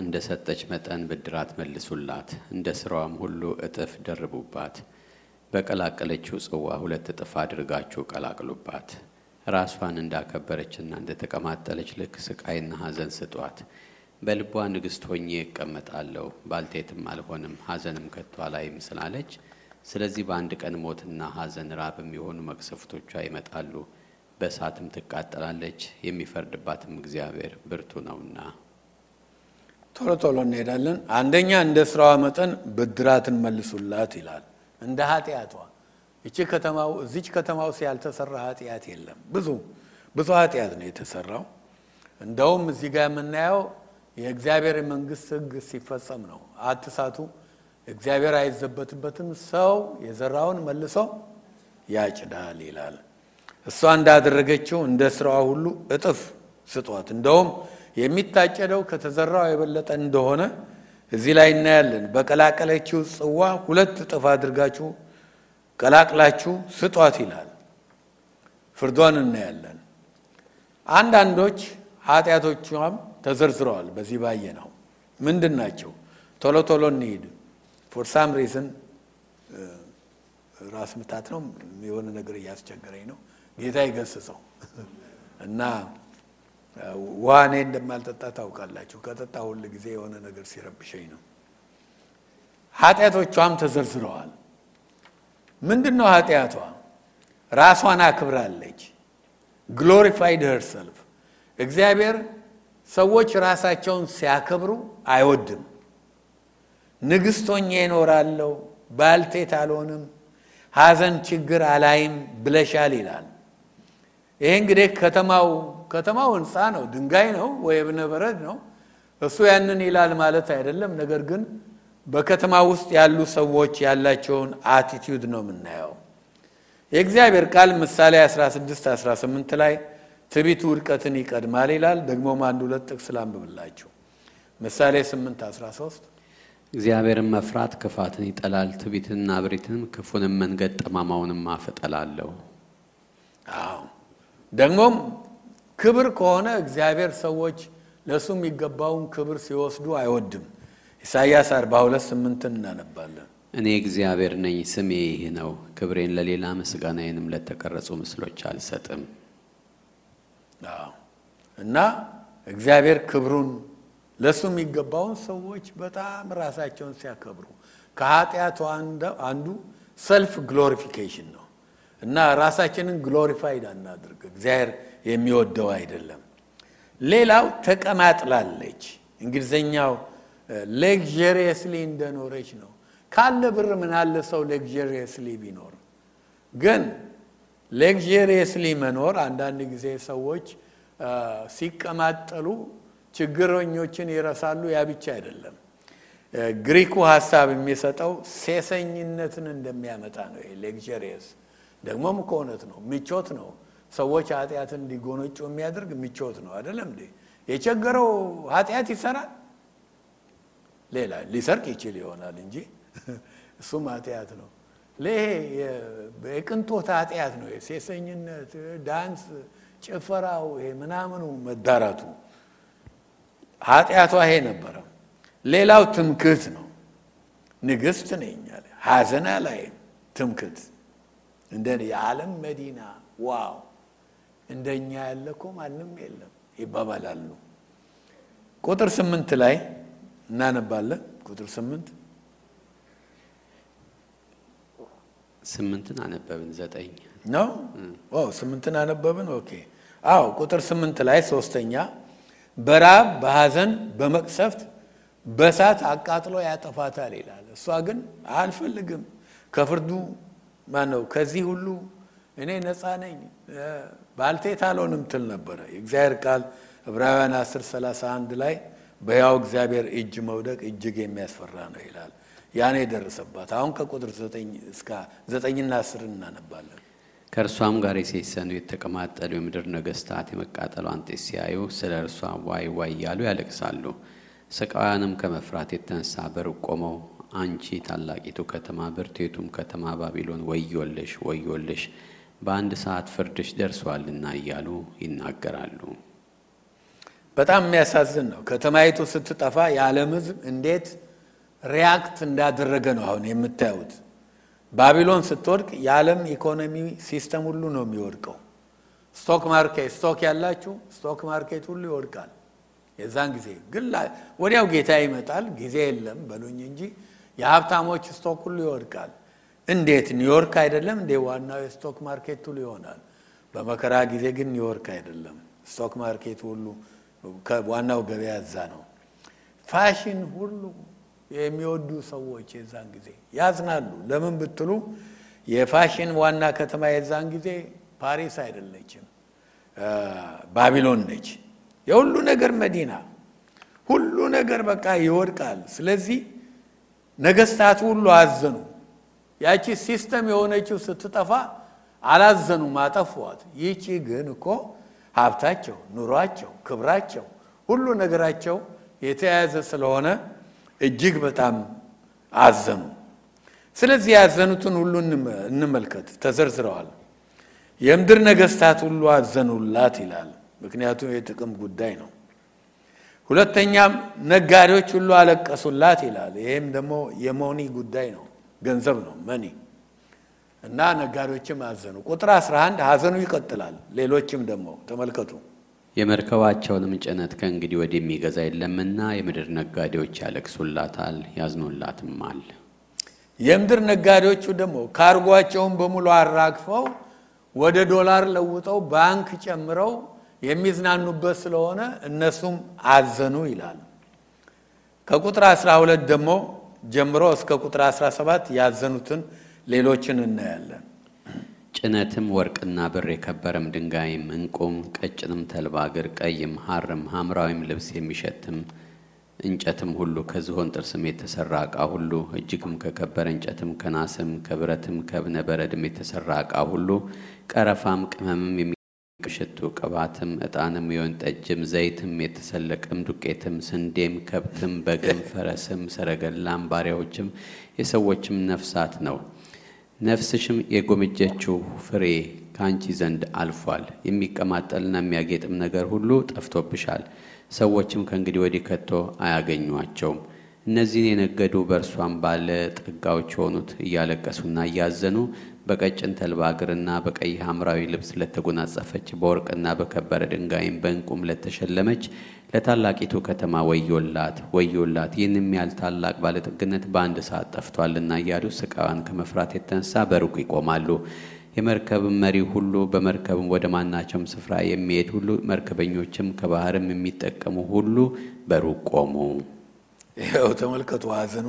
እንደ ሰጠች መጠን ብድራት መልሱላት፣ እንደ ስራዋም ሁሉ እጥፍ ደርቡባት። በቀላቀለችው ጽዋ ሁለት እጥፍ አድርጋችሁ ቀላቅሉባት። ራሷን እንዳከበረችና እንደተቀማጠለች ልክ ስቃይና ሐዘን ስጧት። በልቧ ንግሥት ሆኜ እቀመጣለሁ፣ ባልቴትም አልሆንም፣ ሐዘንም ከቶ አላይም ስላለች፣ ስለዚህ በአንድ ቀን ሞትና ሐዘን ራብም የሆኑ መቅሰፍቶቿ ይመጣሉ። በእሳትም ትቃጠላለች፣ የሚፈርድባትም እግዚአብሔር ብርቱ ነውና። ቶሎ ቶሎ እንሄዳለን። አንደኛ እንደ ስራዋ መጠን ብድራትን መልሱላት ይላል። እንደ ኃጢአቷ ይቺ ከተማው እዚች ከተማ ውስጥ ያልተሰራ ኃጢአት የለም። ብዙ ብዙ ኃጢአት ነው የተሰራው። እንደውም እዚህ ጋር የምናየው የእግዚአብሔር መንግስት ሕግ ሲፈጸም ነው። አትሳቱ፣ እግዚአብሔር አይዘበትበትም፣ ሰው የዘራውን መልሶ ያጭዳል ይላል። እሷ እንዳደረገችው እንደ ስራዋ ሁሉ እጥፍ ስጧት። እንደውም የሚታጨደው ከተዘራው የበለጠ እንደሆነ እዚህ ላይ እናያለን። በቀላቀለችው ጽዋ ሁለት እጥፍ አድርጋችሁ ቀላቅላችሁ ስጧት ይላል። ፍርዷን እናያለን። አንዳንዶች ኃጢአቶቿም ተዘርዝረዋል። በዚህ ባየ ነው ምንድን ናቸው? ቶሎ ቶሎ እንሂድ። for some reason ራስ ምታት ነው የሆነ ነገር እያስቸገረኝ ነው። ጌታ ይገስጸው እና ውሃ እኔ እንደማልጠጣ ታውቃላችሁ። ከጠጣ ሁል ጊዜ የሆነ ነገር ሲረብሸኝ ነው። ኃጢአቶቿም ተዘርዝረዋል። ምንድን ነው ኃጢአቷ? ራሷን አክብራለች። glorified herself እግዚአብሔር ሰዎች ራሳቸውን ሲያከብሩ አይወድም። ንግሥት ሆኜ ባልቴት አልሆንም፣ ሐዘን ችግር አላይም ብለሻል ይላል። ይሄ እንግዲህ ከተማው ከተማው ሕንፃ ነው፣ ድንጋይ ነው ወይ እብነ በረድ ነው። እሱ ያንን ይላል ማለት አይደለም። ነገር ግን በከተማ ውስጥ ያሉ ሰዎች ያላቸውን አቲቲዩድ ነው የምናየው። የእግዚአብሔር ቃል ምሳሌ 16 18 ላይ ትዕቢት ውድቀትን ይቀድማል ይላል። ደግሞም አንድ ሁለት ጥቅስ ላንብብላችሁ። ምሳሌ 8 13 እግዚአብሔርን መፍራት ክፋትን ይጠላል፣ ትዕቢትንና እብሪትንም ክፉንም መንገድ ጠማማውንም አፍ እጠላለሁ። አዎ ደግሞም ክብር ከሆነ እግዚአብሔር ሰዎች ለእሱ የሚገባውን ክብር ሲወስዱ አይወድም። ኢሳይያስ 42 8 እናነባለን። እኔ እግዚአብሔር ነኝ፣ ስሜ ይህ ነው፣ ክብሬን ለሌላ ምስጋናዬንም ለተቀረጹ ምስሎች አልሰጥም። እና እግዚአብሔር ክብሩን ለእሱ የሚገባውን ሰዎች በጣም ራሳቸውን ሲያከብሩ ከኃጢአቱ አንዱ self glorification ነው እና ራሳችንን glorified አናድርግ። እግዚአብሔር የሚወደው አይደለም። ሌላው ተቀማጥላለች። እንግሊዝኛው luxuriously እንደኖረች ነው። ካለ ብር ምን አለ ሰው luxuriously ቢኖር። ግን luxuriously መኖር አንዳንድ ጊዜ ሰዎች ሲቀማጠሉ ችግረኞችን ይረሳሉ። ያ ብቻ አይደለም። ግሪኩ ሀሳብ የሚሰጠው ሴሰኝነትን እንደሚያመጣ ነው። luxurious ደግሞም ከእውነት ነው፣ ምቾት ነው። ሰዎች ኃጢአትን እንዲጎነጩ የሚያደርግ ምቾት ነው። አይደለም እንዴ? የቸገረው ኃጢአት ይሰራል። ሌላ ሊሰርቅ ይችል ይሆናል እንጂ እሱም ኃጢአት ነው። ይሄ የቅንጦት ኃጢአት ነው። የሴሰኝነት፣ ዳንስ፣ ጭፈራው፣ ይሄ ምናምኑ መዳራቱ ኃጢአቷ ይሄ ነበረ። ሌላው ትምክህት ነው። ንግሥት ነኝ አለ። ሐዘን አላይም። እንደ የዓለም መዲና wow እንደኛ ያለ እኮ ማንም የለም ይባባላሉ። ቁጥር ስምንት ላይ እናነባለን። ቁጥር ስምንት ስምንትን አነበብን። ዘጠኝ ነው ስምንትን አነበብን። okay አዎ ቁጥር ስምንት ላይ ሶስተኛ በራብ በሐዘን በመቅሰፍት በእሳት አቃጥሎ ያጠፋታል ይላል። እሷ ግን አልፈልግም ከፍርዱ ማነው ከዚህ ሁሉ እኔ ነፃ ነኝ ባልቴት አልሆንም ትል ነበረ። የእግዚአብሔር ቃል ዕብራውያን 10 31 ላይ በሕያው እግዚአብሔር እጅ መውደቅ እጅግ የሚያስፈራ ነው ይላል። ያኔ የደረሰባት አሁን ከቁጥር እስከ ዘጠኝና አስር እናነባለን። ከእርሷም ጋር የሴሰኑ የተቀማጠሉ የምድር ነገሥታት የመቃጠሏን ጤስ ሲያዩ ስለ እርሷ ዋይ ዋይ እያሉ ያለቅሳሉ። ስቃይዋንም ከመፍራት የተነሳ በሩቅ ቆመው አንቺ ታላቂቱ ከተማ ብርቱይቱም ከተማ ባቢሎን ወዮልሽ ወዮልሽ በአንድ ሰዓት ፍርድሽ ደርሷልና እያሉ ይናገራሉ። በጣም የሚያሳዝን ነው። ከተማይቱ ስትጠፋ የዓለም ሕዝብ እንዴት react እንዳደረገ ነው አሁን የምታዩት። ባቢሎን ስትወድቅ የዓለም ኢኮኖሚ system ሁሉ ነው የሚወድቀው። stock market stock ያላችሁ stock market ሁሉ ይወድቃል። የዛን ጊዜ ግን ወዲያው ጌታ ይመጣል። ጊዜ የለም በሉኝ እንጂ የሀብታሞች stock ሁሉ ይወድቃል። እንዴት ኒውዮርክ አይደለም እንዴ ዋናው የ stock market ሁሉ ይሆናል። በመከራ ጊዜ ግን ኒውዮርክ አይደለም stock market ሁሉ ዋናው ገበያ እዛ ነው። ፋሽን ሁሉ የሚወዱ ሰዎች የዛን ጊዜ ያዝናሉ። ለምን ብትሉ የፋሽን ዋና ከተማ የዛን ጊዜ ፓሪስ አይደለችም፣ ባቢሎን ነች። የሁሉ ነገር መዲና፣ ሁሉ ነገር በቃ ይወድቃል። ስለዚህ ነገስታት ሁሉ አዘኑ። ያቺ system የሆነችው ስትጠፋ አላዘኑም፣ አጠፏት። ይቺ ግን እኮ ሀብታቸው፣ ኑሯቸው፣ ክብራቸው፣ ሁሉ ነገራቸው የተያያዘ ስለሆነ እጅግ በጣም አዘኑ። ስለዚህ ያዘኑትን ሁሉ እንመልከት፣ ተዘርዝረዋል። የምድር ነገስታት ሁሉ አዘኑላት ይላል። ምክንያቱም የጥቅም ጉዳይ ነው። ሁለተኛም ነጋዴዎች ሁሉ አለቀሱላት ይላል። ይሄም ደግሞ የሞኒ ጉዳይ ነው፣ ገንዘብ ነው መኒ እና ነጋዴዎችም አዘኑ። ቁጥር 11 ሀዘኑ ይቀጥላል። ሌሎችም ደግሞ ተመልከቱ። የመርከባቸውንም ጭነት ከእንግዲህ ወዲህ የሚገዛ የለምና የምድር ነጋዴዎች ያለቅሱላታል ያዝኑላትማል። የምድር ነጋዴዎቹ ደግሞ ካርጓቸውን በሙሉ አራግፈው ወደ ዶላር ለውጠው ባንክ ጨምረው የሚዝናኑበት ስለሆነ እነሱም አዘኑ ይላል። ከቁጥር 12 ደግሞ ጀምሮ እስከ ቁጥር 17 ያዘኑትን ሌሎችን እናያለን። ጭነትም ወርቅና ብር የከበረም ድንጋይም እንቁም ቀጭንም ተልባ እግር ቀይም ሐርም ሐምራዊም ልብስ የሚሸትም እንጨትም ሁሉ ከዝሆን ጥርስም የተሰራ ዕቃ ሁሉ እጅግም ከከበረ እንጨትም ከናስም ከብረትም ከእብነ በረድም የተሰራ ዕቃ ሁሉ ቀረፋም ቅመምም የሚሽቱ ቅባትም ዕጣንም የወይን ጠጅም ዘይትም የተሰለቀም ዱቄትም ስንዴም ከብትም በግም ፈረስም ሰረገላም ባሪያዎችም የሰዎችም ነፍሳት ነው። ነፍስሽም የጎመጀችው ፍሬ ከአንቺ ዘንድ አልፏል። የሚቀማጠልና የሚያጌጥም ነገር ሁሉ ጠፍቶብሻል። ሰዎችም ከእንግዲህ ወዲህ ከቶ አያገኟቸውም። እነዚህን የነገዱ በእርሷም ባለ ጠጋዎች የሆኑት እያለቀሱና እያዘኑ በቀጭን ተልባ እግርና በቀይ ሐምራዊ ልብስ ለተጎናጸፈች በወርቅና በከበረ ድንጋይም በዕንቁም ለተሸለመች ለታላቂቱ ከተማ ወዮላት ወዮላት፣ ይህንም ያህል ታላቅ ባለጠግነት በአንድ ሰዓት ጠፍቷልና እያሉ ስቃዋን ከመፍራት የተነሳ በሩቅ ይቆማሉ። የመርከብም መሪ ሁሉ በመርከብም ወደ ማናቸውም ስፍራ የሚሄድ ሁሉ መርከበኞችም ከባህርም የሚጠቀሙ ሁሉ በሩቅ ቆሙ። ይኸው ተመልከቱ፣ አዘኑ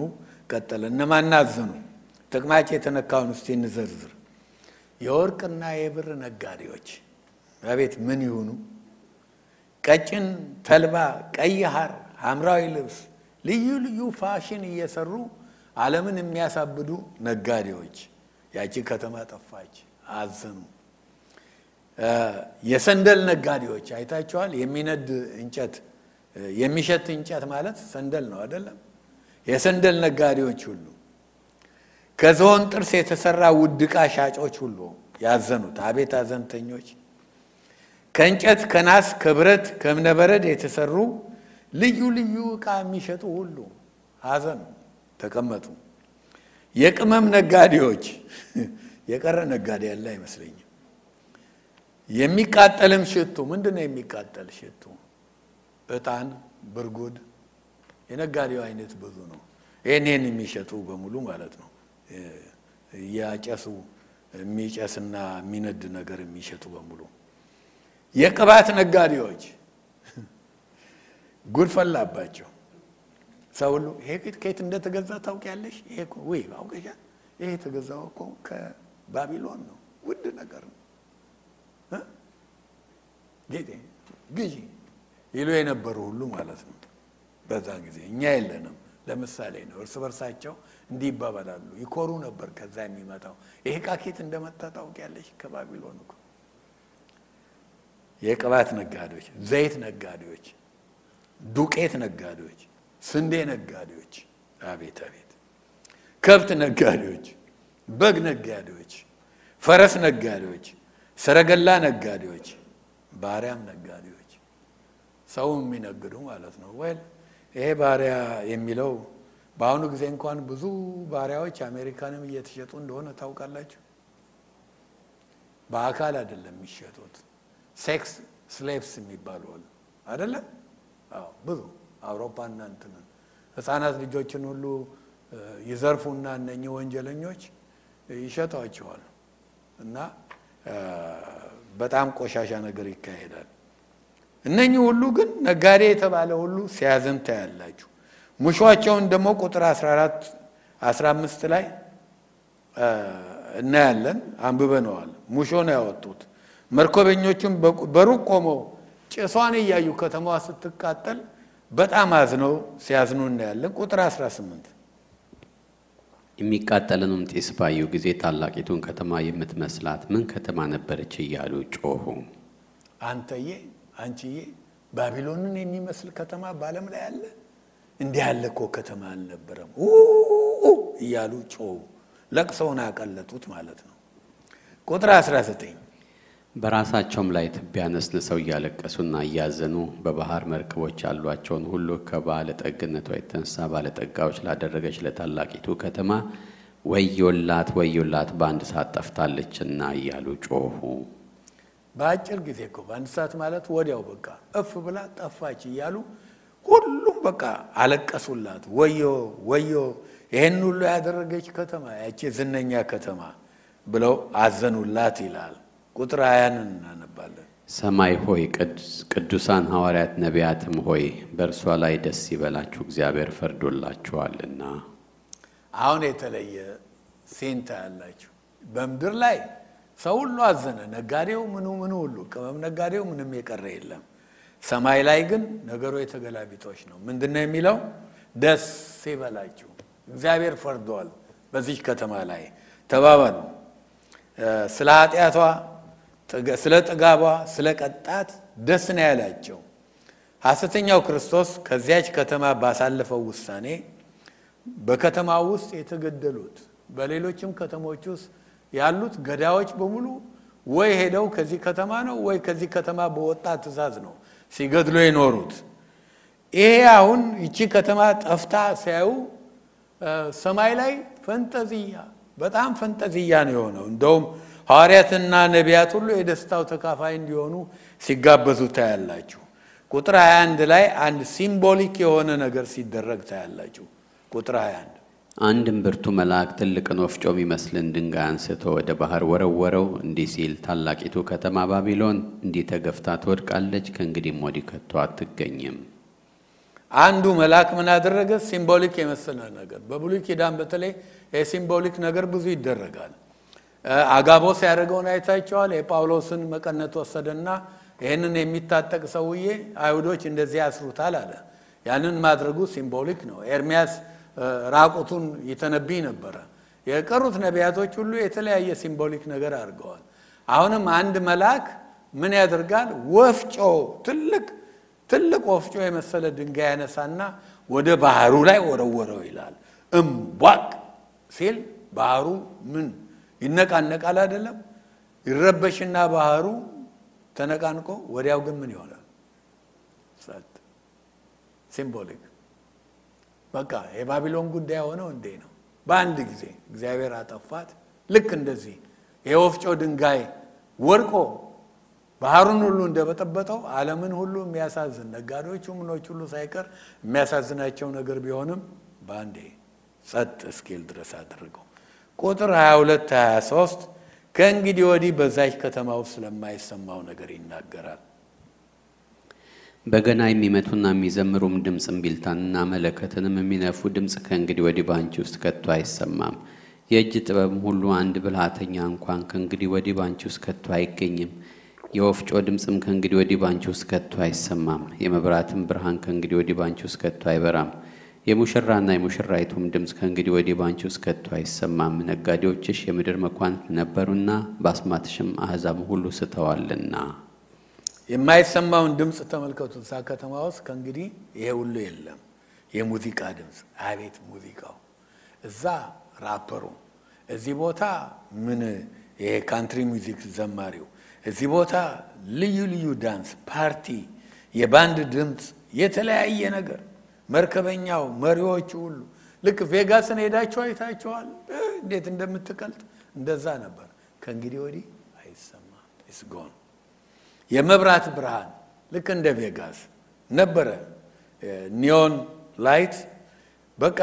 ቀጠለ። እነማን አዘኑ? ጥቅማቸው የተነካውን እስቲ እንዘርዝር። የወርቅና የብር ነጋዴዎች አቤት ምን ይሁኑ! ቀጭን ተልባ፣ ቀይ ሐር፣ ሐምራዊ ልብስ፣ ልዩ ልዩ ፋሽን እየሰሩ ዓለምን የሚያሳብዱ ነጋዴዎች ያቺ ከተማ ጠፋች፣ አዘኑ። የሰንደል ነጋዴዎች አይታቸዋል። የሚነድ እንጨት የሚሸት እንጨት ማለት ሰንደል ነው አይደለም? የሰንደል ነጋዴዎች ሁሉ ከዝሆን ጥርስ የተሰራ ውድ ዕቃ ሻጮች ሁሉ ያዘኑት አቤት አዘንተኞች። ከእንጨት ከናስ ከብረት ከእብነበረድ የተሰሩ ልዩ ልዩ ዕቃ የሚሸጡ ሁሉ አዘኑ፣ ተቀመጡ። የቅመም ነጋዴዎች የቀረ ነጋዴ ያለ አይመስለኝም። የሚቃጠልም ሽቱ ምንድን ነው? የሚቃጠል ሽቱ ዕጣን፣ ብርጉድ የነጋዴው አይነት ብዙ ነው። ይህን ይህን የሚሸጡ በሙሉ ማለት ነው። እያጨሱ የሚጨስና የሚነድ ነገር የሚሸጡ በሙሉ የቅባት ነጋዴዎች ጉድ ፈላባቸው። ሰው ሁሉ ይሄ ከየት እንደተገዛ ታውቂያለሽ? ይሄ ወይ አውቀሻል? ይሄ የተገዛው እኮ ከባቢሎን ነው፣ ውድ ነገር ነው። ግዢ ይሉ የነበሩ ሁሉ ማለት ነው። በዛ ጊዜ እኛ የለንም። ለምሳሌ ነው። እርስ በርሳቸው እንዲህ ይኮሩ ነበር። ከዛ የሚመጣው ይሄ ዕቃ ከየት እንደመጣ ታውቂያለሽ? ከባቢሎን እኮ። የቅባት ነጋዴዎች፣ ዘይት ነጋዴዎች፣ ዱቄት ነጋዴዎች፣ ስንዴ ነጋዴዎች፣ አቤት አቤት፣ ከብት ነጋዴዎች፣ በግ ነጋዴዎች፣ ፈረስ ነጋዴዎች፣ ሰረገላ ነጋዴዎች፣ ባሪያም ነጋዴዎች፣ ሰው የሚነግዱ ማለት ነው ወይ ይሄ ባሪያ የሚለው በአሁኑ ጊዜ እንኳን ብዙ ባሪያዎች አሜሪካንም እየተሸጡ እንደሆነ ታውቃላችሁ። በአካል አይደለም የሚሸጡት፣ ሴክስ ስሌቭስ የሚባሉ አሉ አይደለም? ብዙ አውሮፓና እንትን ህፃናት ልጆችን ሁሉ ይዘርፉና እነኚህ ወንጀለኞች ይሸጧቸዋል። እና በጣም ቆሻሻ ነገር ይካሄዳል። እነኚህ ሁሉ ግን ነጋዴ የተባለ ሁሉ ሲያዝን ታያላችሁ። ሙሾቸውን ደግሞ ቁጥር 14 15 ላይ እናያለን። አንብበነዋል። ሙሾ ነው ያወጡት። መርከበኞቹም በሩቅ ቆመው ጭሷን እያዩ ከተማዋ ስትቃጠል በጣም አዝነው ሲያዝኑ እናያለን። ቁጥር 18 የሚቃጠለንም ጢስ ባዩ ጊዜ ታላቂቱን ከተማ የምትመስላት ምን ከተማ ነበረች እያሉ ጮኹ። አንተዬ አንቺዬ ባቢሎንን የሚመስል ከተማ በዓለም ላይ አለ? እንዲህ ያለ እኮ ከተማ አልነበረም እያሉ ጮሁ። ለቅሰውን አቀለጡት ማለት ነው። ቁጥር 19 በራሳቸውም ላይ ትቢያ ነስንሰው እያለቀሱና እያዘኑ በባህር መርከቦች ያሏቸውን ሁሉ ከባለጠግነቷ የተነሳ ባለጠጋዎች ላደረገች ለታላቂቱ ከተማ ወዮላት ወዮላት በአንድ ሰዓት ጠፍታለችና እያሉ ጮኹ። በአጭር ጊዜ እኮ በአንድ ሰዓት ማለት ወዲያው በቃ እፍ ብላ ጠፋች እያሉ ሁሉም በቃ አለቀሱላት። ወዮ ወዮ ይህን ሁሉ ያደረገች ከተማ ያቺ ዝነኛ ከተማ ብለው አዘኑላት ይላል። ቁጥር ሀያን እናነባለን። ሰማይ ሆይ ቅዱሳን ሐዋርያት ነቢያትም ሆይ በእርሷ ላይ ደስ ይበላችሁ፣ እግዚአብሔር ፈርዶላችኋልና። አሁን የተለየ ሴንታ ያላችሁ በምድር ላይ ሰው ሁሉ አዘነ። ነጋዴው ምኑ ምኑ ሁሉ ቅመም ነጋዴው ምንም የቀረ የለም። ሰማይ ላይ ግን ነገሩ የተገላቢጦች ነው። ምንድን ነው የሚለው? ደስ ይበላችሁ እግዚአብሔር ፈርዷል በዚች ከተማ ላይ ተባባሉ። ስለ ኃጢአቷ፣ ስለ ጥጋቧ፣ ስለ ቀጣት ደስ ነው ያላቸው። ሐሰተኛው ክርስቶስ ከዚያች ከተማ ባሳለፈው ውሳኔ በከተማ ውስጥ የተገደሉት በሌሎችም ከተሞች ውስጥ ያሉት ገዳዮች በሙሉ ወይ ሄደው ከዚህ ከተማ ነው ወይ ከዚህ ከተማ በወጣ ትእዛዝ ነው ሲገድሉ የኖሩት። ይሄ አሁን ይቺ ከተማ ጠፍታ ሲያዩ ሰማይ ላይ ፈንጠዝያ በጣም ፈንጠዝያ ነው የሆነው። እንደውም ሐዋርያትና ነቢያት ሁሉ የደስታው ተካፋይ እንዲሆኑ ሲጋበዙ ታያላችሁ። ቁጥር 21 ላይ አንድ symbolic የሆነ ነገር ሲደረግ ታያላችሁ። ቁጥር 21 አንድም ብርቱ መልአክ ትልቅን ወፍጮ የሚመስልን ድንጋይ አንስቶ ወደ ባህር ወረወረው፣ እንዲህ ሲል ታላቂቱ ከተማ ባቢሎን እንዲህ ተገፍታ ትወድቃለች፣ ከእንግዲህም ወዲህ ከቶ አትገኝም። አንዱ መልአክ ምን አደረገ? symbolic የመሰለ ነገር በብሉይ ኪዳን በተለይ የ symbolic ነገር ብዙ ይደረጋል። አጋቦስ ያደረገውን አይታቸዋል። የጳውሎስን መቀነት ወሰደና ይህንን የሚታጠቅ ሰውዬ አይሁዶች እንደዚህ ያስሩታል አለ። ያንን ማድረጉ symbolic ነው። ኤርሚያስ ራቁቱን ይተነብይ ነበረ። የቀሩት ነቢያቶች ሁሉ የተለያየ symbolic ነገር አድርገዋል። አሁንም አንድ መልአክ ምን ያደርጋል? ወፍጮ ትልቅ ትልቅ ወፍጮ የመሰለ ድንጋይ ያነሳና ወደ ባህሩ ላይ ወረወረው ይላል። እምቧቅ ሲል ባህሩ ምን ይነቃነቃል አይደለም? ይረበሽና ባህሩ ተነቃንቆ ወዲያው ግን ምን ይሆናል? ሲምቦሊክ በቃ የባቢሎን ጉዳይ ሆነው እንዴ ነው። በአንድ ጊዜ እግዚአብሔር አጠፋት። ልክ እንደዚህ የወፍጮ ድንጋይ ወድቆ ባህሩን ሁሉ እንደበጠበጠው ዓለምን ሁሉ የሚያሳዝን ነጋዴዎቹ ምኖች ሁሉ ሳይቀር የሚያሳዝናቸው ነገር ቢሆንም በአንዴ ጸጥ እስኪል ድረስ አድርገው። ቁጥር 22 23 ከእንግዲህ ወዲህ በዛች ከተማ ውስጥ ስለማይሰማው ነገር ይናገራል። በገና የሚመቱና የሚዘምሩም ድምፅ እምቢልታንና መለከትንም የሚነፉ ድምፅ ከእንግዲህ ወዲህ በአንቺ ውስጥ ከቶ አይሰማም። የእጅ ጥበብም ሁሉ አንድ ብልሃተኛ እንኳን ከእንግዲህ ወዲህ በአንቺ ውስጥ ከቶ አይገኝም። የወፍጮ ድምፅም ከእንግዲህ ወዲህ ባንቺ ውስጥ ከቶ አይሰማም። የመብራትም ብርሃን ከእንግዲህ ወዲህ ባንቺ ውስጥ ከቶ አይበራም። የሙሽራና የሙሽራይቱም ድምፅ ከእንግዲህ ወዲህ ባንቺ ውስጥ ከቶ አይሰማም። ነጋዴዎችሽ የምድር መኳንንት ነበሩና በአስማትሽም አሕዛብ ሁሉ ስተዋልና። የማይሰማውን ድምፅ ተመልከቱ። እዛ ከተማ ውስጥ ከእንግዲህ ይሄ ሁሉ የለም። የሙዚቃ ድምፅ አቤት ሙዚቃው! እዛ ራፐሩ፣ እዚህ ቦታ ምን ይሄ country music ዘማሪው እዚህ ቦታ ልዩ ልዩ ዳንስ፣ ፓርቲ፣ የባንድ ድምፅ፣ የተለያየ ነገር መርከበኛው፣ መሪዎቹ ሁሉ ልክ ቬጋስን ሄዳችሁ አይታችኋል፣ እንዴት እንደምትቀልጥ እንደዛ ነበር። ከእንግዲህ ወዲህ አይሰማም። ስጎን የመብራት ብርሃን ልክ እንደ ቬጋስ ነበረ። neon light በቃ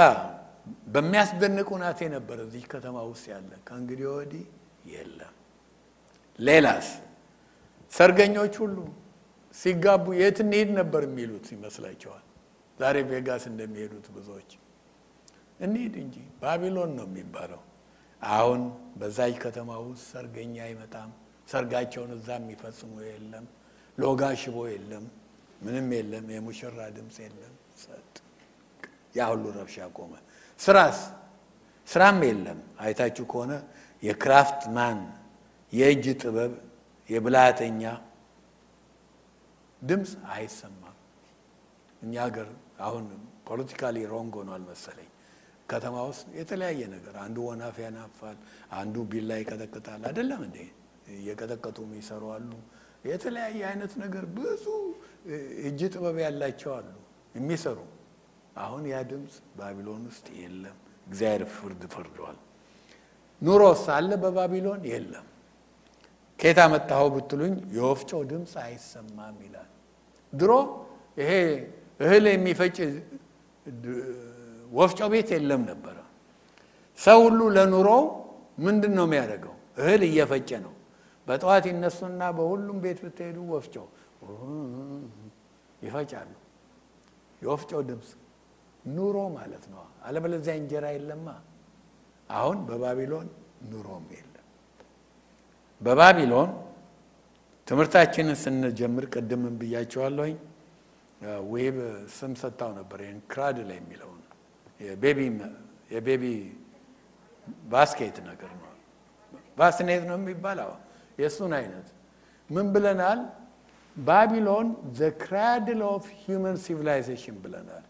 በሚያስደንቅ ሁናቴ ነበረ እዚህ ከተማ ውስጥ ያለ። ከእንግዲህ ወዲህ የለም። ሌላስ ሰርገኞች ሁሉ ሲጋቡ የት እንሄድ ነበር የሚሉት ይመስላቸዋል። ዛሬ ቬጋስ እንደሚሄዱት ብዙዎች እንሂድ እንጂ ባቢሎን ነው የሚባለው። አሁን በዛች ከተማ ውስጥ ሰርገኛ አይመጣም። ሰርጋቸውን እዛ የሚፈጽሙ የለም። ሎጋ ሽቦ የለም። ምንም የለም። የሙሽራ ድምፅ የለም። ጸጥ። ያ ሁሉ ረብሻ ቆመ። ስራስ ስራም የለም። አይታችሁ ከሆነ የ craftsman የእጅ ጥበብ የብልሃተኛ ድምፅ አይሰማም። እኛ ሀገር አሁን politically wrong ሆኗል መሰለኝ። ከተማ ውስጥ የተለያየ ነገር አንዱ ወናፍ ያናፋል፣ አንዱ ቢላ ይቀጠቅጣል። አይደለም እንዴ? እየቀጠቀጡ የሚሰሩ አሉ። የተለያየ አይነት ነገር ብዙ እጅ ጥበብ ያላቸው አሉ የሚሰሩ። አሁን ያ ድምፅ ባቢሎን ውስጥ የለም። እግዚአብሔር ፍርድ ፈርዷል። ኑሮስ አለ በባቢሎን የለም። ከየት አመጣኸው ብትሉኝ የወፍጮ ድምፅ አይሰማም ይላል። ድሮ ይሄ እህል የሚፈጭ ወፍጮ ቤት የለም ነበረ። ሰው ሁሉ ለኑሮው ምንድን ነው የሚያደርገው? እህል እየፈጨ ነው። በጠዋት ይነሱና በሁሉም ቤት ብትሄዱ ወፍጮ ይፈጫሉ። የወፍጮ ድምፅ ኑሮ ማለት ነው። አለበለዚያ እንጀራ የለማ። አሁን በባቢሎን ኑሮም የለም። በባቢሎን ትምህርታችንን ስንጀምር ቅድምን ብያቸዋለሁኝ። ዌብ ስም ሰጥታው ነበር። ይህን cradle የሚለውን የ baby basket ነገር ነው። bassinet ነው የሚባለው የእሱን አይነት ምን ብለናል? ባቢሎን the cradle of human civilization ብለናል።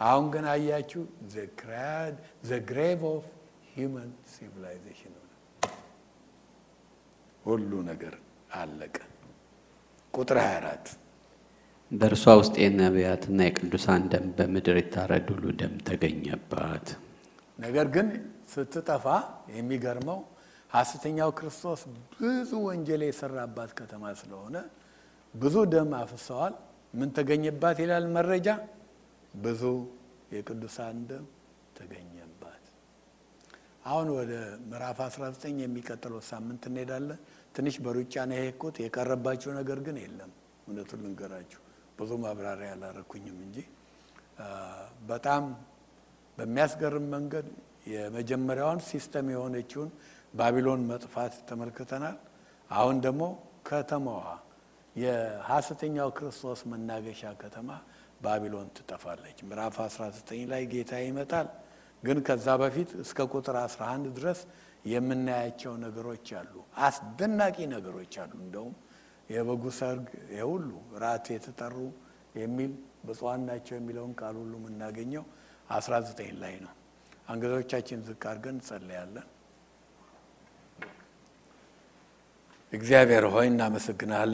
አሁን ግን አያችሁ the grave of human civilization ሁሉ ነገር አለቀ። ቁጥር 24 በእርሷ ውስጥ የነቢያትና የቅዱሳን ደም በምድር የታረዱ ሁሉ ደም ተገኘባት። ነገር ግን ስትጠፋ የሚገርመው ሐሰተኛው ክርስቶስ ብዙ ወንጀል የሰራባት ከተማ ስለሆነ ብዙ ደም አፍሰዋል። ምን ተገኘባት ይላል መረጃ? ብዙ የቅዱሳን ደም ተገኘባት። አሁን ወደ ምዕራፍ 19 የሚቀጥለው ሳምንት እንሄዳለን። ትንሽ በሩጫ ነው የሄድኩት። የቀረባችሁ ነገር ግን የለም። እውነቱን ልንገራችሁ ብዙ ማብራሪያ አላረኩኝም እንጂ በጣም በሚያስገርም መንገድ የመጀመሪያዋን system የሆነችውን ባቢሎን መጥፋት ተመልክተናል። አሁን ደግሞ ከተማዋ የሐሰተኛው ክርስቶስ መናገሻ ከተማ ባቢሎን ትጠፋለች። ምዕራፍ 19 ላይ ጌታ ይመጣል። ግን ከዛ በፊት እስከ ቁጥር 11 ድረስ የምናያቸው ነገሮች አሉ። አስደናቂ ነገሮች አሉ። እንደውም የበጉ ሰርግ የሁሉ ራት የተጠሩ የሚል ብፁዓን ናቸው የሚለውን ቃል ሁሉ የምናገኘው 19 ላይ ነው። አንገቶቻችን ዝቅ አድርገን እንጸለያለን። እግዚአብሔር ሆይ እናመሰግናለን።